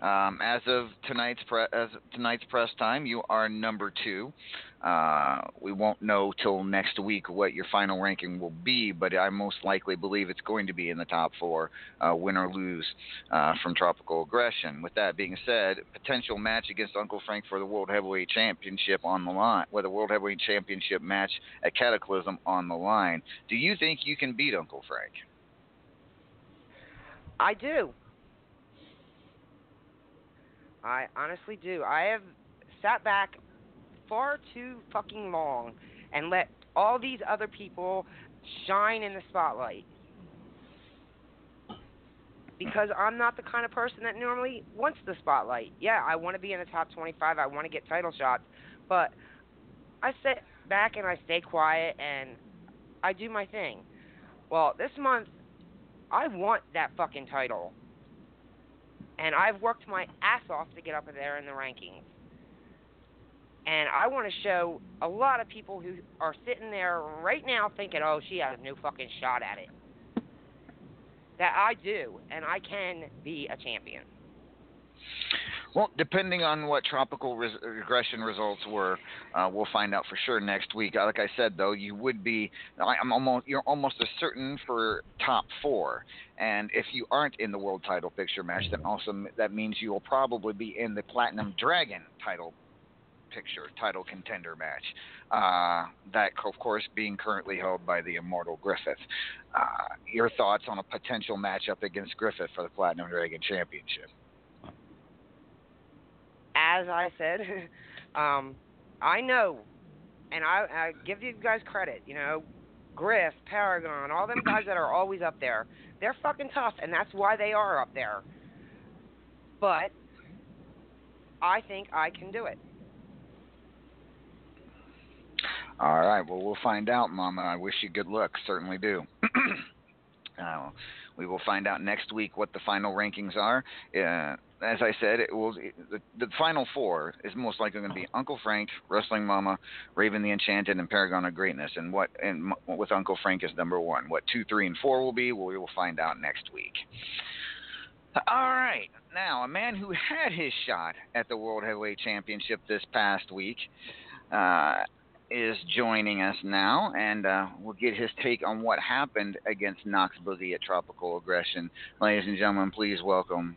Um, as of tonight's pre- as of tonight's press time, you are number two. Uh, we won't know till next week what your final ranking will be, but I most likely believe it's going to be in the top four, uh, win or lose, uh, from Tropical Aggression. With that being said, potential match against Uncle Frank for the World Heavyweight Championship on the line, with a World Heavyweight Championship match at Cataclysm on the line. Do you think you can beat Uncle Frank? I do. I honestly do. I have sat back far too fucking long and let all these other people shine in the spotlight. Because I'm not the kind of person that normally wants the spotlight. Yeah, I want to be in the top 25. I want to get title shots. But I sit back and I stay quiet and I do my thing. Well, this month, I want that fucking title. And I've worked my ass off to get up there in the rankings. And I want to show a lot of people who are sitting there right now thinking, oh, she has no fucking shot at it. That I do, and I can be a champion. Well, depending on what tropical res- regression results were, uh, we'll find out for sure next week. Uh, Like I said, though, you would be. I'm almost. You're almost as certain for top four, and if you aren't in the world title picture match, then also that means you will probably be in the Platinum Dragon title picture, title contender match. Uh, that, of course, being currently held by the Immortal Griffith. Uh, your thoughts on a potential matchup against Griffith for the Platinum Dragon Championship? As I said, um, I know, and I, I give you guys credit. You know, Griff, Paragon, all them guys that are always up there, they're fucking tough, and that's why they are up there. But I think I can do it. All right. Well, we'll find out, Mama. I wish you good luck. Certainly do. uh, we will find out next week what the final rankings are. Uh, as I said, it will the, the final four is most likely going to be Uncle Frank, Wrestling Mama, Raven the Enchanted, and Paragon of Greatness. And what and with Uncle Frank is number one. What two, three, and four will be, we will find out next week. All right. Now, a man who had his shot at the World Heavyweight Championship this past week uh, is joining us now, and uh, we'll get his take on what happened against Knox Boogie at Tropical Aggression. Ladies and gentlemen, please welcome.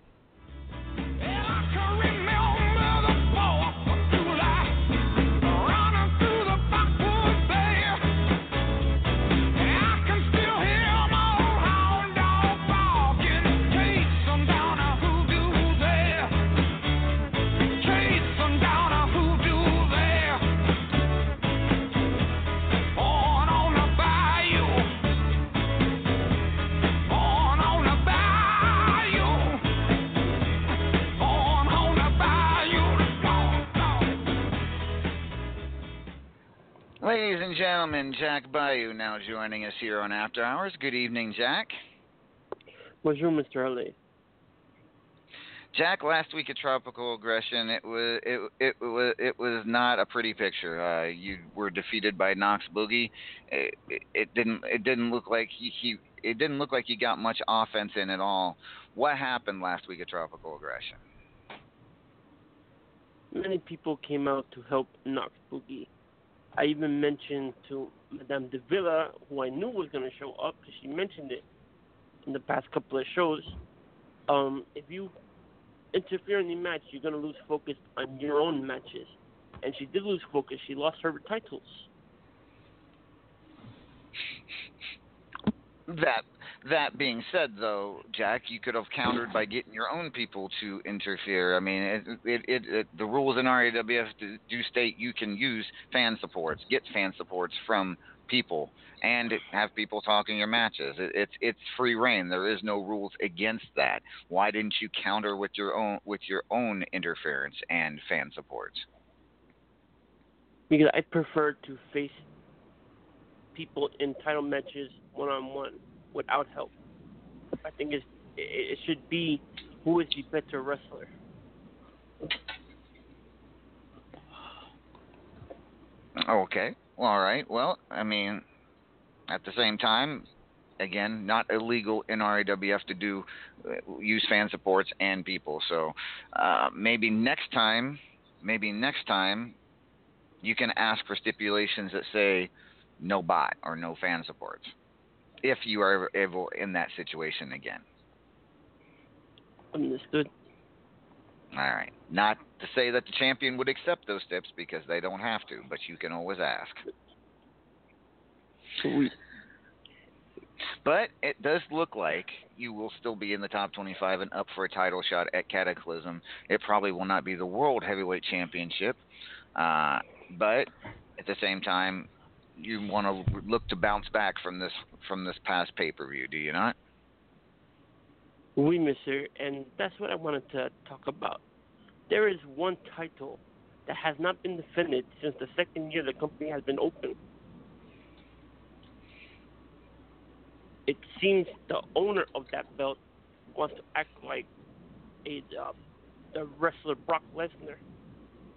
Ladies and gentlemen, Jack Bayou now joining us here on After Hours. Good evening, Jack. Bonjour, Mr. LA. Jack, last week at Tropical Aggression, it was it it was it was not a pretty picture. Uh, you were defeated by Knox Boogie. It, it, it didn't it didn't look like he, he it didn't look like you got much offense in at all. What happened last week at Tropical Aggression? Many people came out to help Knox Boogie. I even mentioned to Madame de Villa, who I knew was going to show up, because she mentioned it in the past couple of shows. Um, if you interfere in the match, you're going to lose focus on your own matches. And she did lose focus. She lost her titles. That that being said, though, Jack, you could have countered by getting your own people to interfere. I mean, it, it, it, the rules in RAWF do, state you can use fan supports, get fan supports from people, and have people talking your matches. It, it's it's free reign. There is no rules against that. Why didn't you counter with your own with your own interference and fan supports? Because I prefer to face people in title matches one on one without help. I think it, it should be who is the better wrestler. Okay. All right. Well, I mean, at the same time, again, not illegal in RAWF to do uh, use fan supports and people. So uh, maybe next time, maybe next time, you can ask for stipulations that say no bot or no fan supports, if you are ever in that situation again. Understood. All right. Not to say that the champion would accept those tips because they don't have to, but you can always ask. Sweet. But it does look like you will still be in the top 25 and up for a title shot at Cataclysm. It probably will not be the World Heavyweight Championship, uh, but at the same time, you want to look to bounce back from this from this past pay per view, do you not? Oui, monsieur, and that's what I wanted to talk about. There is one title that has not been defended since the second year the company has been open. It seems the owner of that belt wants to act like a uh, the wrestler Brock Lesnar,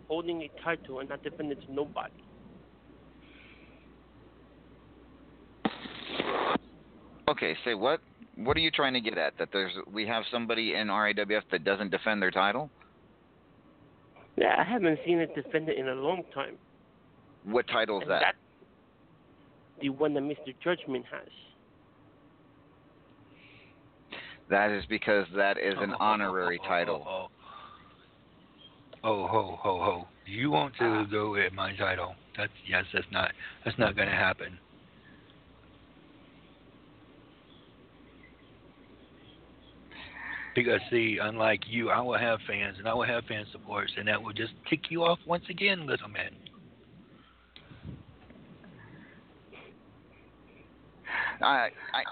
holding a title and not defending to nobody. Okay, say what? What are you trying to get at? That there's we have somebody in RAWF that doesn't defend their title? Yeah, I haven't seen it defended in a long time. What title is And that? that's the one that Mr. Judgment has. That is because that is an oh, oh, oh, honorary title. Oh, oh, ho, ho, ho! You want to uh-huh. go at my title? That's yes. That's not. That's not going to happen. Because see, unlike you, I will have fans and I will have fan supports, and that will just tick you off once again, little man. I, I,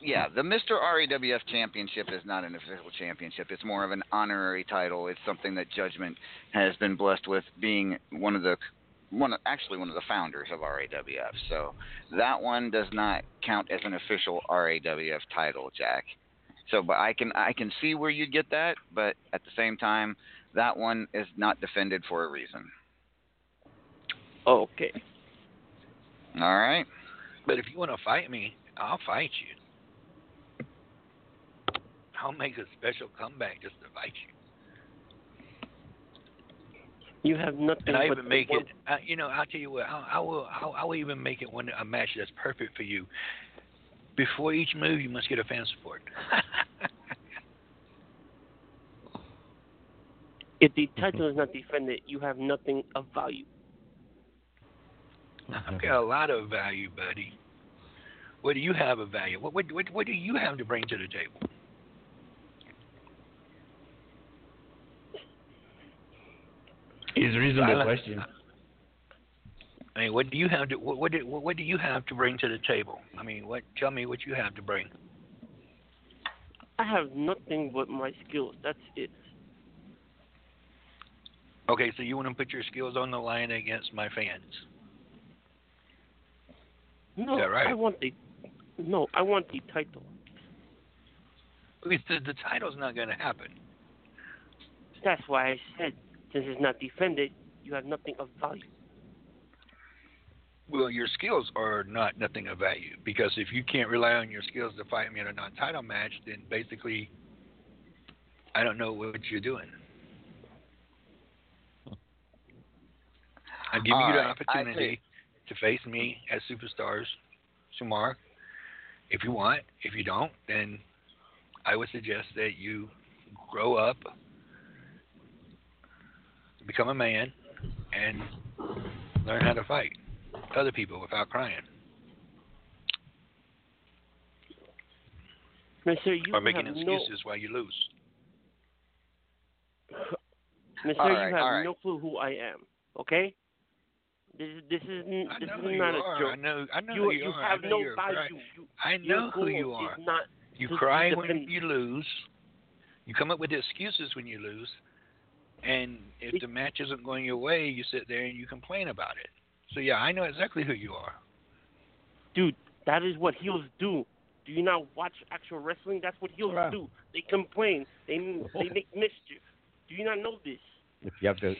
yeah, the Mr. RAWF Championship is not an official championship. It's more of an honorary title. It's something that Judgment has been blessed with, being one of the one of- actually one of the founders of RAWF. So that one does not count as an official RAWF title, Jack. So, but I can I can see where you'd get that, but at the same time, that one is not defended for a reason. Okay. All right. But if you want to fight me, I'll fight you. I'll make a special comeback just to fight you. You have nothing. And I but even make one- it. I, you know, I'll tell you what. I, I will. I, I will even make it one a match that's perfect for you. Before each move, you must get a fan support. If the mm-hmm. title is not defended, you have nothing of value. I've got a lot of value, buddy. What do you have of value? What what what, what do you have to bring to the table? It's a reasonable question. I mean, what do you have to what what do, what do you have to bring to the table? I mean, what tell me what you have to bring. I have nothing but my skills. That's it. Okay, so you want to put your skills on the line against my fans? No, right? I want the no, I want the title. The, the title's not going to happen. That's why I said since it's not defended, you have nothing of value. Well, your skills are not nothing of value because if you can't rely on your skills to fight me in a non-title match, then basically, I don't know what you're doing. I'm giving All you the right, opportunity to face me as superstars, Shamar. If you want, if you don't, then I would suggest that you grow up, become a man, and learn how to fight other people without crying Mister, you or making have excuses while you lose. Mister, All you have all right. no clue who I am. Okay? This is this is this know is who you not a are. joke. I know. I know you, who you are. I have know no you're value. right. You, I know who you are. Not You cry when defend- you lose. You come up with excuses when you lose. And if the match isn't going your way, you sit there and you complain about it. So yeah, I know exactly who you are. Dude, that is what heels do. Do you not watch actual wrestling? That's what heels Right. do. They complain. They they make mischief. Do you not know this? If you have to, if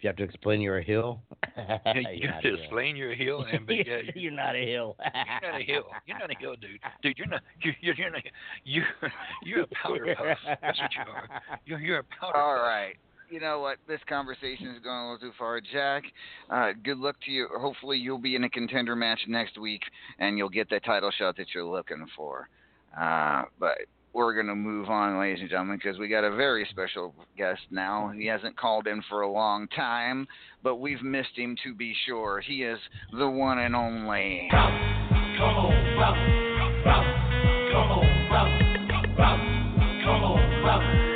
you have to explain you're a hill, you you're have to heel. explain you're a heel, and but yeah, you're not a heel. you're not a heel. You're not a heel, dude. Dude, you're not. You're you're, you're not. You're you're a powder puff. That's what you are. You're you're a powder All puff. right. You know what? This conversation is going a little too far. Jack, uh, good luck to you. Hopefully, you'll be in a contender match next week and you'll get that title shot that you're looking for. Uh, but we're going to move on, ladies and gentlemen, because we got a very special guest now. He hasn't called in for a long time, but we've missed him to be sure. He is the one and only. Come on, rock, come on, rock, come on, rock,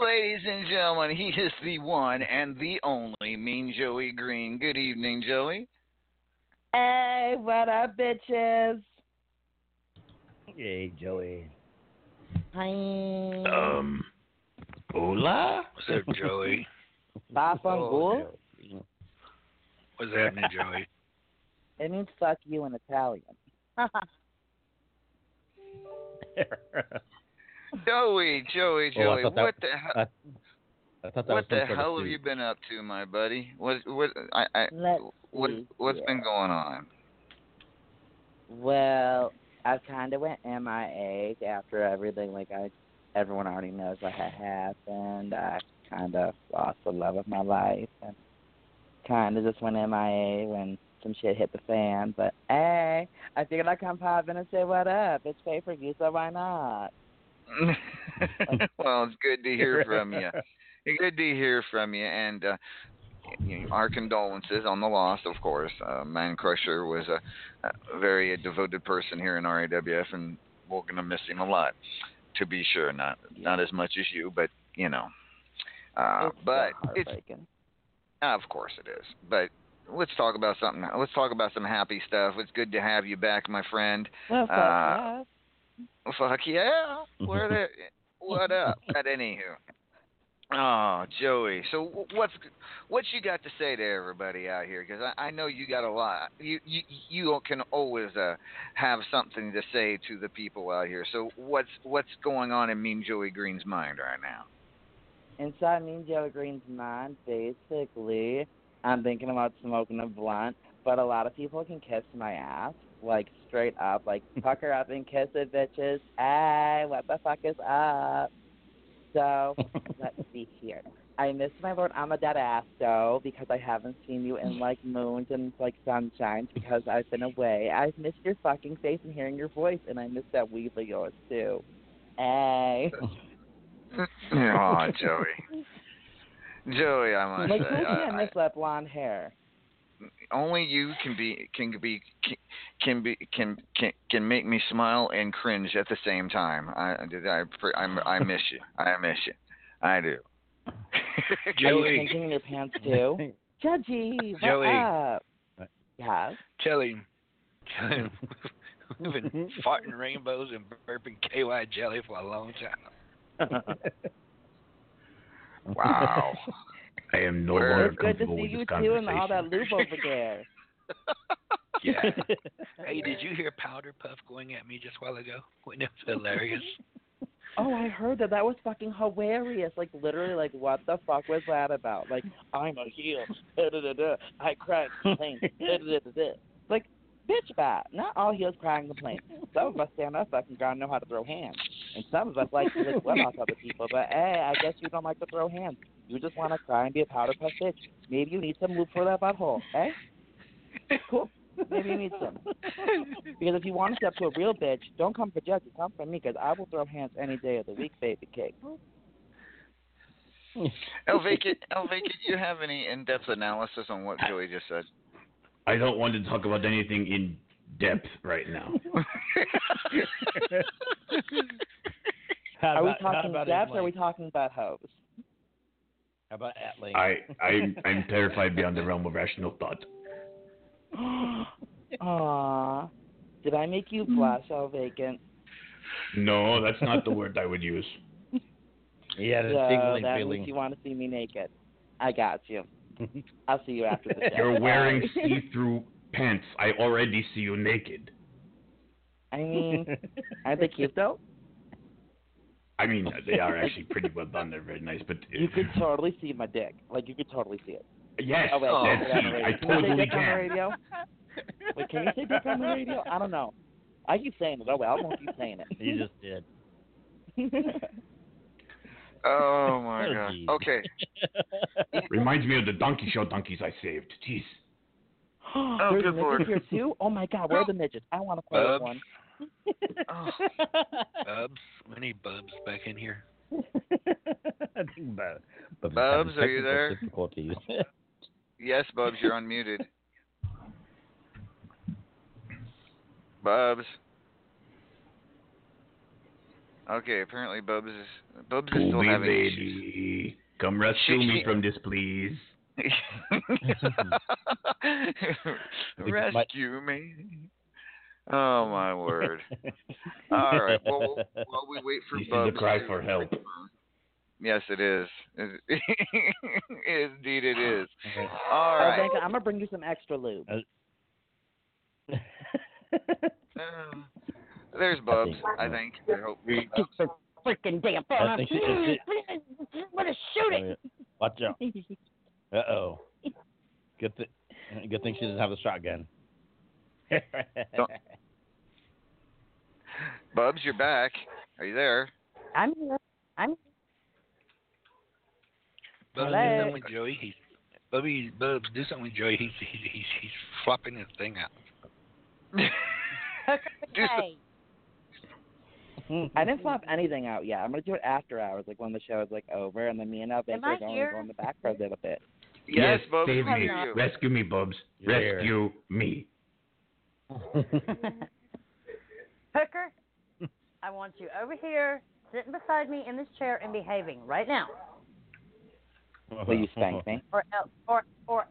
Ladies and gentlemen, he is the one and the only Mean Joey Green. Good evening, Joey. Hey, what up, bitches? Hey, Joey. Hi. Um, hola. What's up, Joey? Vaffanculo? What's happening, Joey? It means fuck you in Italian. Joey, Joey, Oh, I Joey, that- what the hell? I, I What the hell have suit. you been up to, my buddy? What what I, I what see what's here. been going on? Well, I kind of went MIA after everything. Like I, everyone already knows what had happened. I kind of lost the love of my life and kind of just went MIA when some shit hit the fan. But hey, I figured I'd come pop in and say what up. It's pay per view, so why not? well, it's good to hear from you. Good to hear from you, and uh, you know, our condolences on the loss, of course. Uh, Man Crusher was a, a very a devoted person here in RAWF, and we're gonna miss him a lot, to be sure. Not not as much as you, but you know. Uh, It's but it's heartbreaking. of course it is. But let's talk about something. Let's talk about some happy stuff. It's good to have you back, my friend. Well, fuck Uh, yeah. Fuck yeah. Where the what up? But anywho. Oh, Joey. So wh- what's what you got to say to everybody out here? Because I, I know you got a lot. You you you can always uh, have something to say to the people out here. So what's what's going on in Mean Joey Green's mind right now? Inside Mean Joey Green's mind, basically, I'm thinking about smoking a blunt, but a lot of people can kiss my ass, like straight up, like pucker up and kiss it, bitches. Hey, what the fuck is up? So let's see here. I miss my Lord I'm a dead ass though because I haven't seen you in like moons and like sunshines because I've been away. I've missed your fucking face and hearing your voice, and I miss that weave of yours too. Hey. oh, Joey. Joey, I must Like, say, who I- can't miss that blonde hair? Only you can be can be can be can can can make me smile and cringe at the same time. I I I, I miss you. I miss you. I do. Joey. Are you Joey. changing in your pants too? Judgy, what Joey. up? Yes. Jelly. Jelly. We've been farting rainbows and burping KY jelly for a long time. Wow. I am no Where- longer It's good to see with you this too and all that lube over there. Yeah. hey, did you hear Powder Puff going at me just a while ago? Wasn't it hilarious? Oh, I heard that. That was fucking hilarious. Like literally, like what the fuck was that about? Like I'm a heel. Da, da, da, da. I cry and complain. Da, da, da, da, da. Like bitch, bat. Not all heels cry and complain. Some of us stand up fucking gotta know how to throw hands, and some of us like to lick well off other people. But hey, I guess you don't like to throw hands. You just want to cry and be a powder puff bitch. Maybe you need some lube for that butthole. Eh? Cool. Maybe you need some. Because if you want to step to a real bitch, don't come for Judge. Come for me, because I will throw hands any day of the week, baby cake. El Vacant, El Vacant, do you have any in-depth analysis on what Joey just said? I don't want to talk about anything in depth right now. How are we talking about depth or are we talking about hoes? How about at length? I I'm I'm terrified beyond the realm of rational thought. Aww. Did I make you blush, El Vacant? No, that's not the word I would use. He had a so tingling that feeling. means you want to see me naked. I got you. I'll see you after the show. You're wearing see-through pants. I already see you naked. I mean, aren't they cute though? I mean, uh, they are actually pretty well done. They're very nice, but You could uh, totally see my dick. Like you could totally see it. yes, Oh wait, let's can you say that on the see. radio? I Can you say totally dick on the can. radio? Wait, can you say dick on the radio? I don't know. I keep saying it. Oh well, I won't keep saying it. You just did. Oh my Oh, god. geez. Okay. Reminds me of the donkey show donkeys I saved. Jeez. Oh, There's good midgets lord. here too. Oh my god, where are the oh. midgets? I want to play with Bubs. one. Oh. Bubs. We need Bubs back in here. I think Bub- Bub's Bubs, are you there? Yes, Bubs, you're unmuted. Bubs. Okay, apparently Bubs is Bubs is still Booby having issues. lady, come rescue me from this, please. Rescue me. Oh my word. All right. Well, while we wait for This is Bubs a cry for help. Yes, it is. Indeed, it is. All Oh, right. I'm gonna bring you some extra lube. Uh, there's Bubs. I think. I hope. Bubs. Freaking damn I think she- she- What a shoot Oh, it! Watch out. Uh oh. Good, th- good thing she doesn't have a shotgun. Don't- Bubs, you're back. Are you there? I'm here. I'm Bubs, Hello? do something with Joey. He's Bubby Bubs, do something with Joey. He's he's he's, he's flopping his thing out. hey. I didn't flop anything out yet. I'm gonna do it after hours, like when the show is like over, and then me and El Am Baker are going to go in the back for a little bit. Yes, Bubs. save me. Rescue me, Bubs. You're here. Rescue me. Hooker, I want you over here, sitting beside me in this chair and behaving right now. Will you spank me? Or else, or or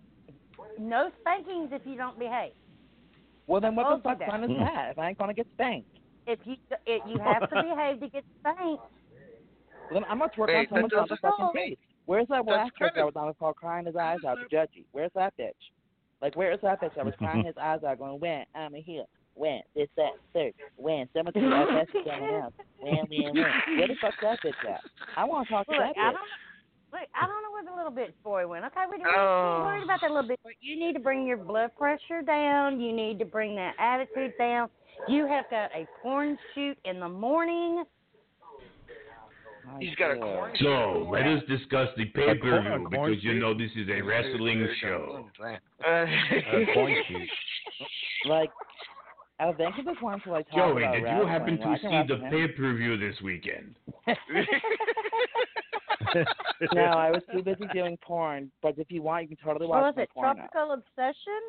no spankings if you don't behave. Well, then what the you fuck that. fun is that? If I ain't gonna get spanked, If you if you have to behave to get spanked. well, then I'm gonna twerk Hey, on someone's that doesn't- motherfucking face. Where's that That's last chick that was on the call crying his eyes out to Judgy? Where's that bitch? Like, where's that bitch that was crying his eyes out, going, "When I'm a heel, when this, that, third, when someone to FS is someone else, when, when, when." Where the fuck's that bitch at? I want to talk to that I bitch. don't. Look, I don't know where the little bitch boy went. Okay, we don't Oh. be worried about that little bit. boy. You need to bring your blood pressure down. You need to bring that attitude down. You have got a porn shoot in the morning. He's got a corn. So let us discuss the pay per view because you know this is a wrestling show. Uh, A coin shoot. Like, I think I just wanted to like Joey, did you happen to see the wrestle him. pay per view this weekend? no, I was too busy doing porn. But if you want, you can totally watch What was my it? porn. now. Tropical Obsession?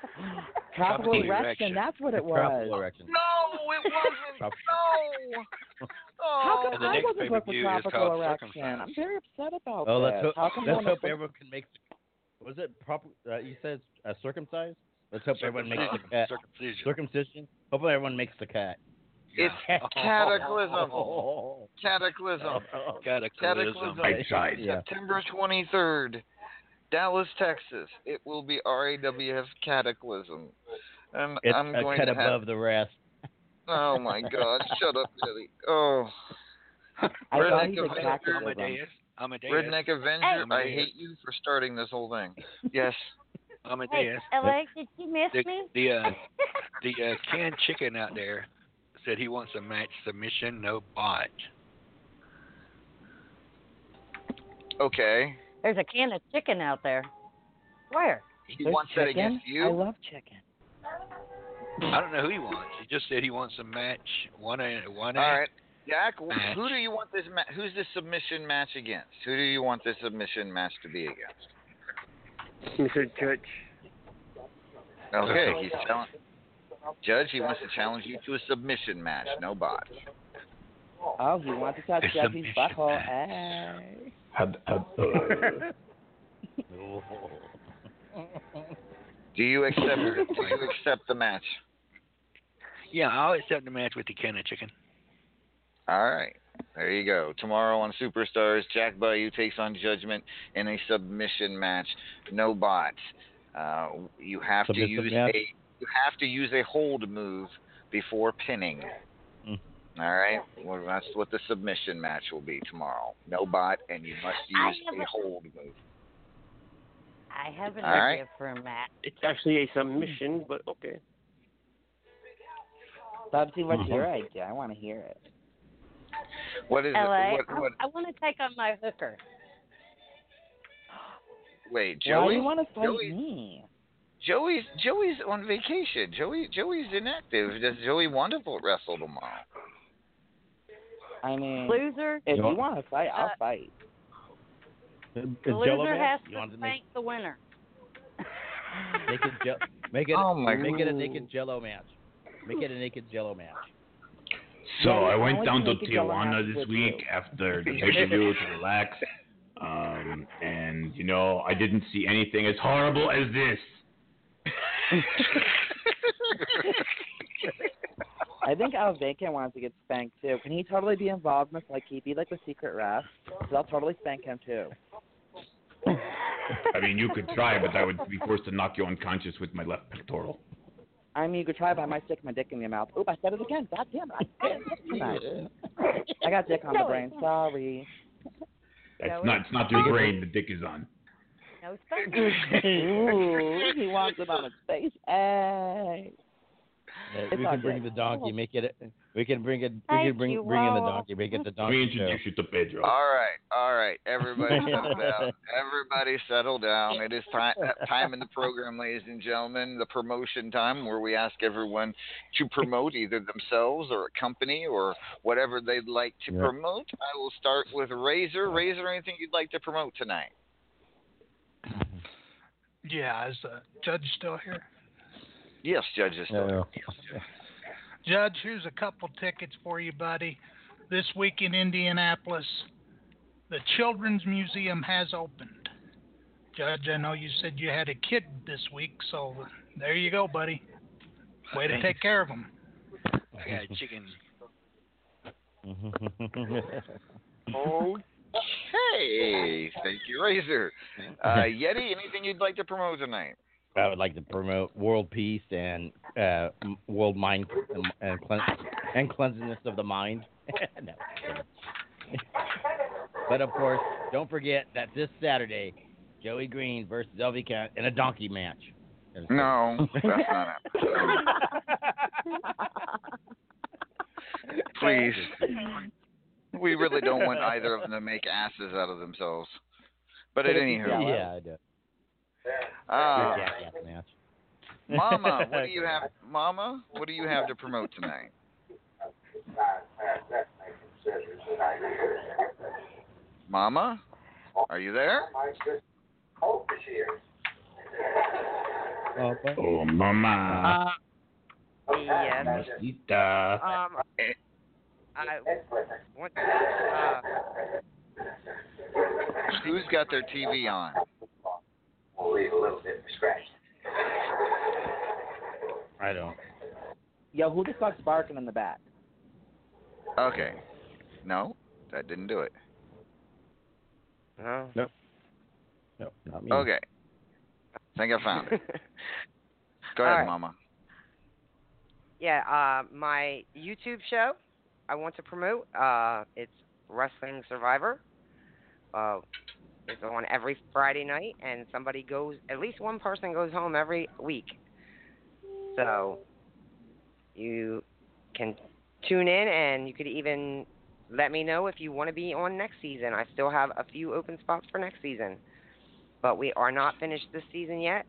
Tropical Tropical erection. erection. That's what it was. Tropical erection. No, it wasn't. Trop- no. How come I wasn't booked with pay-per-view tropical erection? I'm very upset about Oh, this. let's hope, How come let's hope was- everyone can make. Was it proper? Uh, you said uh, circumcised. Let's hope everyone makes the Circumcision. cut. Circumcision. Circumcision. Hopefully everyone makes the cut. It's cataclysm. Cataclysm. Cataclysm. Cataclysm. Right side. Yeah. September 23rd, Dallas, Texas. It will be RAWF Cataclysm. And It's I'm a going cut to have. above the rest. Oh my God! Shut up, Eddie. Oh. I thought Redneck he said Avenger. capitalism. Amadeus. Amadeus. Redneck Avenger. I hate you for starting this whole thing. Yes. Hey, Amadeus. LA, did you miss The me? the uh, the uh, canned chicken out there said he wants a match submission, no bot. Okay. There's a can of chicken out there. Where? He There's wants that against you. I love chicken. I don't know who he wants. He just said he wants a match. One a one a. All right, Jack. Match. Who do you want this? Ma- who's this submission match against? Who do you want this submission match to be against? Mr. Judge. Okay, he's telling Judge. He wants to challenge you to a submission match. No bots. Oh, he wants to touch It's Jeffy's submission butthole. match. Hey. Had, had, Do you accept? do you accept the match? Yeah, I'll accept the match with the can of chicken. All right. There you go. Tomorrow on Superstars, Jack Bayou takes on Judgment in a submission match. No bots. Uh, you have to Submissive use match? a you have to use a hold move before pinning. All right. Well, that's what the submission match will be tomorrow. No bot, and you must use a a- hold move. I have an All right. idea for a match. It's actually a submission, but okay. Bubsy, what's Uh-huh. your idea? I want to hear it. What is LA, it? What, what, I, I want to take on my hooker. wait, Why do Joey. you want to fight Joey- me? Joey's Joey's on vacation. Joey Joey's inactive. Does Joey want to wrestle tomorrow? I mean, Loser. if You you want- want to fight, I'll Uh, fight. The Is loser has You to want to make the winner. make it je- make it Oh, my make it a naked Jello match. Make it a naked Jello match. So Yeah, I I went would down to make a yellow Tijuana this week you. after the pay-per-view to relax. Um, and you know, I didn't see anything as horrible as this. I think Al Bacon wants to get spanked too. Can he totally be involved with like he be like the secret ref? Because I'll totally spank him too. I mean, you could try, but I would be forced to knock you unconscious with my left pectoral. I mean, you could try, but I might stick my dick in your mouth. Oop, I said it again. God damn it! I it tonight. I got dick on the brain. Sorry. That's Joey? not. It's not your brain. The dick is on. No spank. Ooh, he wants it on his face. Hey. Uh, It's we all can bring good. the donkey. Make it. a- We can bring it. We can bring bring in the donkey. Make it the Let donkey me show. introduce you to Pedro. All right, all right. Everybody settle down. Everybody settle down. It is time time in the program, ladies and gentlemen, the promotion time where we ask everyone to promote either themselves or a company or whatever they'd like to Yeah. promote. I will start with Razor. Razor, anything you'd like to promote tonight? Yeah, is the judge still here? Yes, Judge is still Yeah. Judge, here's a couple tickets for you, buddy. This week in Indianapolis, the Children's Museum has opened. Judge, I know you said you had a kid this week, so there you go, buddy. Way to take care of them. I got a chicken. Okay, thank you, Razor. Uh, Yeti, anything you'd like to promote tonight? I would like to promote world peace and uh, world mind and and, clean, and cleanliness of the mind. no, but of course, don't forget that this Saturday, Joey Green versus El Vacant in a donkey match. No, that's not it. Please. We really don't want either of them to make asses out of themselves. But at any rate, Yeah, I do. Uh, match. Mama, what do you have? Mama, what do you have to promote tonight? Mama, are you there? Oh, mama. Uh, yes. Um, I want to, uh, Who's got their TV on? I don't. Yo, who the fuck's barking in the back? Okay. No, that didn't do it. no. Nope. Nope, not me. Okay. I think I found it. Go ahead, right. Mama. Yeah, uh, my YouTube show I want to promote. Uh, it's Wrestling Survivor. Uh, it's on every Friday night, and somebody goes. At least one person goes home every week. So you can tune in, and you could even let me know if you want to be on next season. I still have a few open spots for next season, but we are not finished this season yet.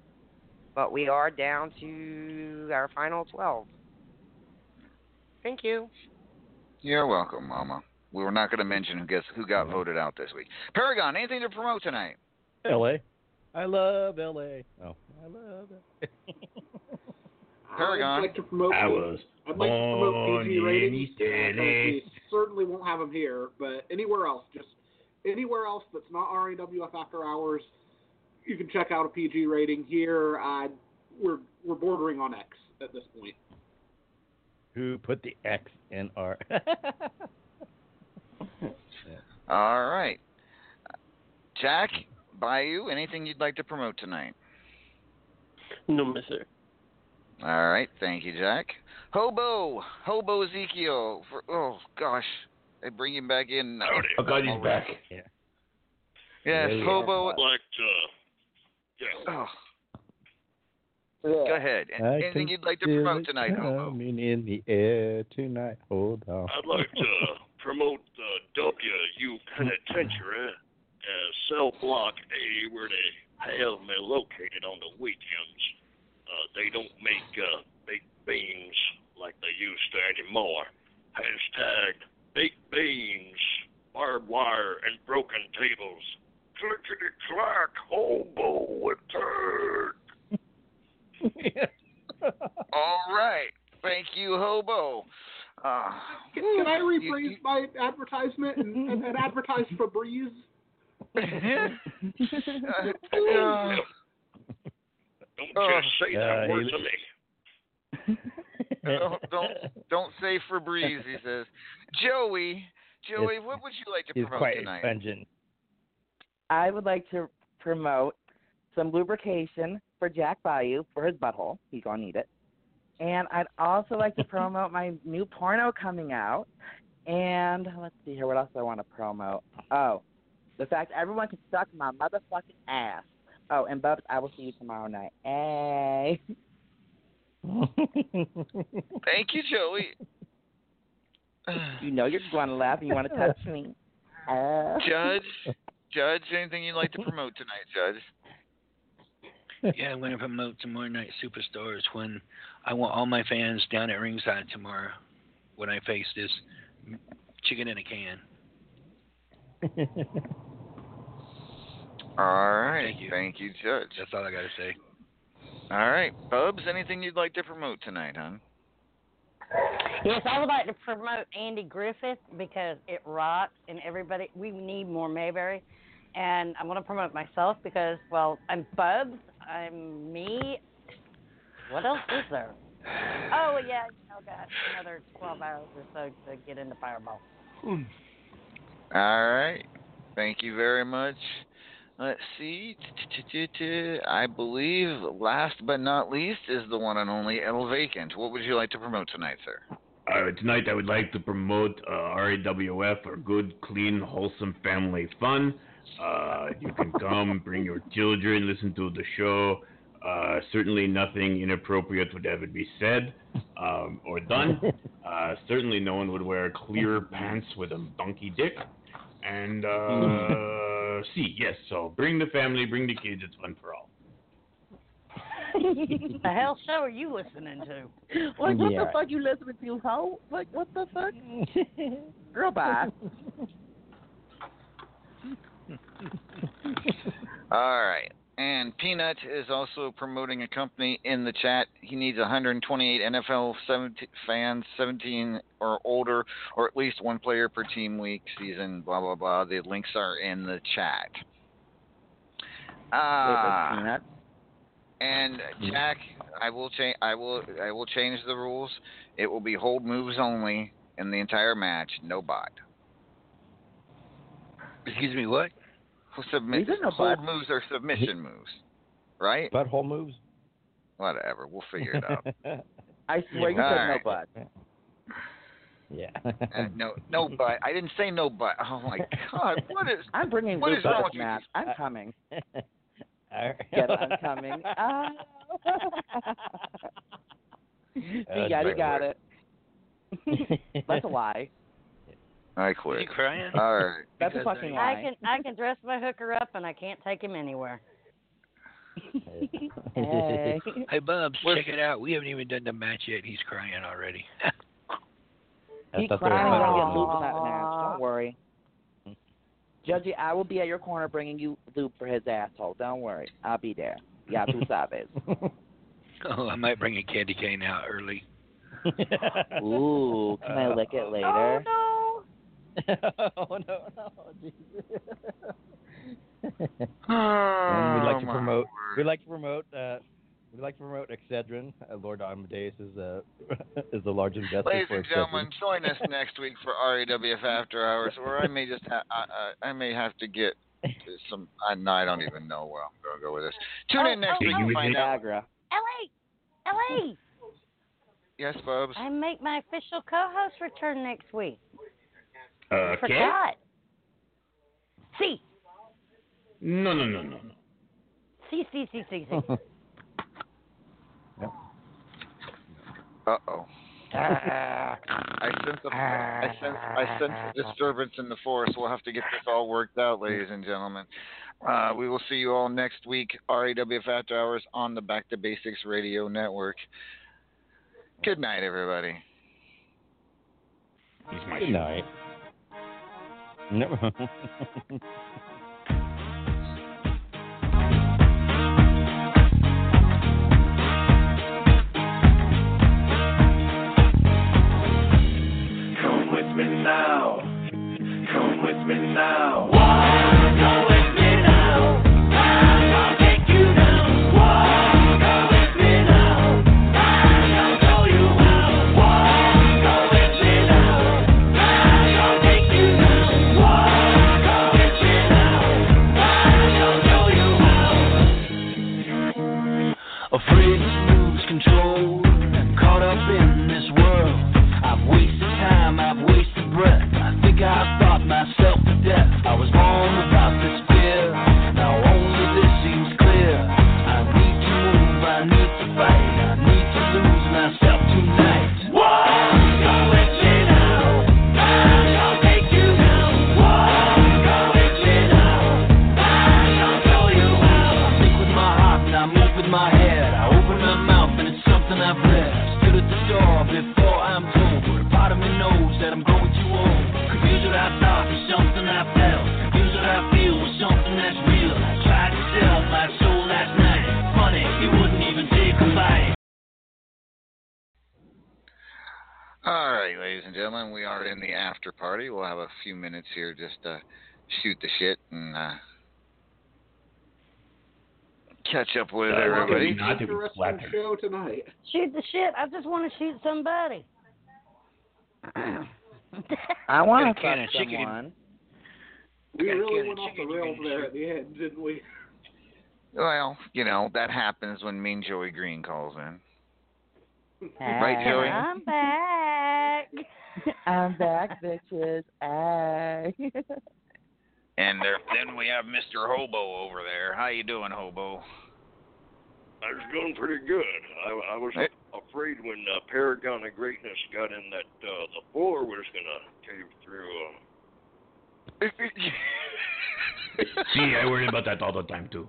But we are down to our final twelve. Thank you. You're welcome, Mama. We were not going to mention who gets who got voted out this week. Paragon, anything to promote tonight? L.A. I love L.A. Oh, I love it. Paragon. I'd like to promote. I was I'd like to promote born PG ratings. East because LA. We certainly won't have them here, but anywhere else, just anywhere else that's not RAWF After Hours, you can check out a PG rating. Here, uh, we're we're bordering on X at this point. Who put the X in R? All right. Jack, Bayou, anything you'd like to promote tonight? No, mister. All right, thank you, Jack. Hobo, Hobo Ezekiel. For, oh gosh, they bring him back in. Oh, now. Oh, God, he's back. Yeah. Yes, Yeah, yeah. Hobo. I'd like to, yeah. Oh, go ahead. Anything you'd like to promote it tonight, Hobo? coming in the air tonight. Hold on. I'd like to promote the WU Penitentiary as cell block A, where they have me located on the weekends. Uh, they don't make uh, baked beans like they used to anymore. Hashtag baked beans, barbed wire, and broken tables. Clickety clack, hobo with turd. All right, thank you, Hobo. Uh, Can, can I rephrase my advertisement and, and, and advertise Febreze? uh, Don't Oh. just say that word to me. don't, don't don't say Febreze, he says. Joey, Joey, It's- what would you like to He's promote quite tonight? pungent. I would like to promote some lubrication for Jack Bayou for his butthole. He's gonna need it. And I'd also like to promote my new porno coming out. And let's see here, what else do I want to promote? Oh, the fact everyone can suck my motherfucking ass. Oh, and Bubs, I will see you tomorrow night. Hey. Thank you, Joey. You know you're just going to laugh and you want to touch me. Uh. Judge, Judge, anything you'd like to promote tonight, Judge? Yeah, I'm going to promote tomorrow night Superstars when I want all my fans down at ringside tomorrow when I face this chicken in a can. All right. Thank you. Thank you, Judge. That's all I got to say. All right, Bubs, anything you'd like to promote tonight, huh? Yes, I would like to promote Andy Griffith because it rocks and everybody. We need more Mayberry, and I'm going to promote myself because, well, I'm Bubs. I'm me. What else is there? Oh yeah, oh god, another 12 hours or so to get into Fireball. All right. Thank you very much. Let's see. I believe last but not least is the one and only El Vacant. What would you like to promote tonight, sir? Uh, tonight, I would like to promote uh, RAWF or Good, Clean, Wholesome Family Fun. Uh, you can come, bring your children, listen to the show. Uh, certainly, nothing inappropriate would ever be said um, or done. Uh, certainly, no one would wear clear pants with a donkey dick. And uh, see, yes, so bring the family, bring the kids. It's fun for all. the hell show are you listening to? Like, what Yeah. the fuck you listening to, hoe? Like, what the fuck? Girl, bye. All right. And Peanut is also promoting a company in the chat. He needs 128 NFL 17 fans, 17 or older, or at least one player per team week season. Blah blah blah. The links are in the chat. Ah. Peanut. And Jack, I will change. I will. I will change the rules. It will be hold moves only in the entire match. No bot. Excuse me, what? Submit. No hold bots. moves are submission moves, right? Butthole moves. Whatever. We'll figure it out. I swear you said All no butt. Yeah. Uh, no, no butt. I didn't say no butt. Oh my God! What is? I'm bringing What is wrong with you? I'm coming. Alright. Get it? I'm coming. See, That's yeah, you got it. That's a lie. I quit. Is he crying? All right. That's Because, uh, fucking I can I can dress my hooker up and I can't take him anywhere. Hey. Hey, Bubs, check it out. We haven't even done the match yet. He's crying already. He's thought they were crying when I get Luke in about- that match. Don't worry. Judgy, I will be at your corner bringing you Luke for his asshole. Don't worry. I'll be there. Ya tú sabes. oh, I might bring a candy cane out early. Ooh, can I lick it later? Oh oh no, no, Jesus. Oh, and we'd like to promote. word. We'd like to promote. Uh, we'd like to promote Excedrin. Uh, Lord Amadeus is uh, is the large investor Ladies for and gentlemen, join us next week for RAWF After Hours, where I may just ha- I, I, I may have to get some. I, no, I don't even know where I'm going to go with this. Tune in Oh, next oh, week oh. to find out. Viagra. LA, LA. Yes, Bubs. I make my official co-host return next week. Uh, Kay? Forgot. See, No, no, no, no, no. see, see, see, see, see. Uh oh. I sense a, I sense I sense a disturbance in the force. We'll have to get this all worked out, ladies and gentlemen. Uh, we will see you all next week. RAWF After Hours on the Back to Basics Radio Network. Good night, everybody. Good night. No. Come with me now. Gentlemen, we are in the after party. We'll have a few minutes here just to shoot the shit and uh, catch up with Uh, everybody. Not Interesting flattered. show tonight. Shoot the shit. I just want to shoot somebody. I want Got to a can fuck chicken. someone. We Gotta really get a went off the rails there at the end, didn't we? Well, you know that happens when Mean Joey Green calls in. Hey. Right, Joey? I'm back. I'm back, bitches. Hey. And there, then we have Mr. Hobo over there. How you doing, Hobo? I was doing pretty good. I, I was Hey. afraid when uh, Paragon of Greatness got in that uh, the floor was gonna cave through. Uh, See, I worry about that all the time too.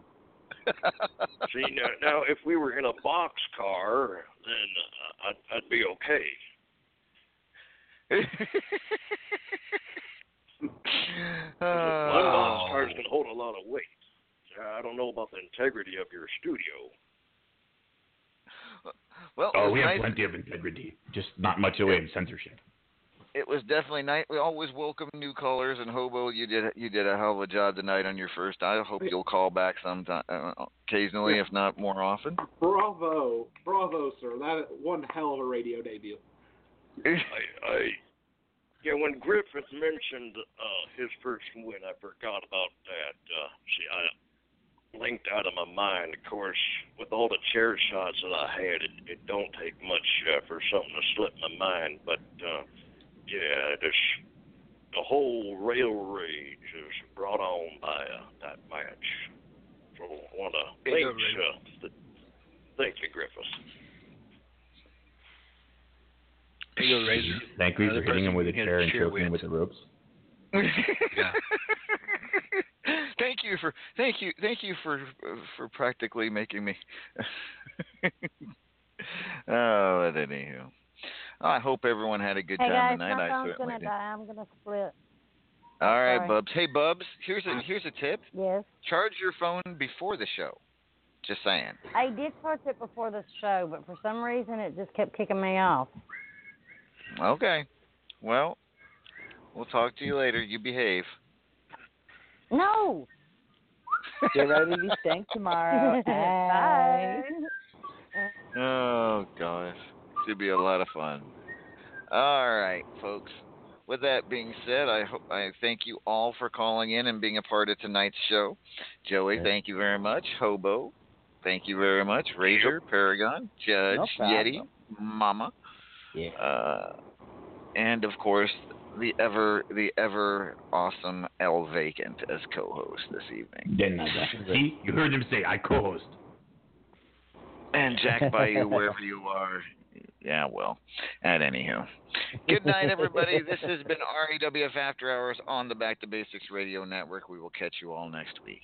see now, now, if we were in a box car, then uh, I'd, I'd be okay. My Uh, box cars can hold a lot of weight. I don't know about the integrity of your studio. well, Oh, we have nice. plenty of integrity, just not much away in censorship. It was definitely nice. We always welcome new callers, and Hobo, you did you did a hell of a job tonight on your first. I hope you'll call back sometime, uh, occasionally, if not more often. Bravo, bravo, sir. That one hell of a radio debut. I, I, yeah, when Griffith mentioned uh, his first win, I forgot about that. Uh, see, I blinked out of my mind. Of course, with all the chair shots that I had, it, it don't take much uh, for something to slip my mind. But uh, yeah, this the whole rail rage is brought on by uh, that match. So I want to thank, up, uh, the, thank you, Griffiths. There you go, Razor. Thank you for hitting him with a chair and chair choking him with the ropes. thank you for thank you thank you for for practically making me. oh, but anywho, I hope everyone had a good hey time guys, tonight. my I phone's certainly gonna did. die. I'm gonna split. All right, Sorry. Bubs. Hey, Bubs. Here's a here's a tip. Yes. Charge your phone before the show. Just saying. I did charge it before the show, but for some reason it just kept kicking me off. Okay. Well, we'll talk to you later. You behave. No. Get ready to be stank tomorrow. Bye. Oh gosh, should be a lot of fun. All right, folks. With that being said, I hope I thank you all for calling in and being a part of tonight's show. Joey, Yeah. thank you very much. Hobo, thank you very much. Razor, Paragon, Judge, No. Yeti, Mama, Yeah. uh, and of course the ever the ever awesome El Vacant as co-host this evening. Then nada. See, you heard him say I co-host. And Jack Bayou, wherever you are. Yeah, well, at anywho. Good night, everybody. This has been RAWF After Hours on the Back to Basics Radio Network. We will catch you all next week.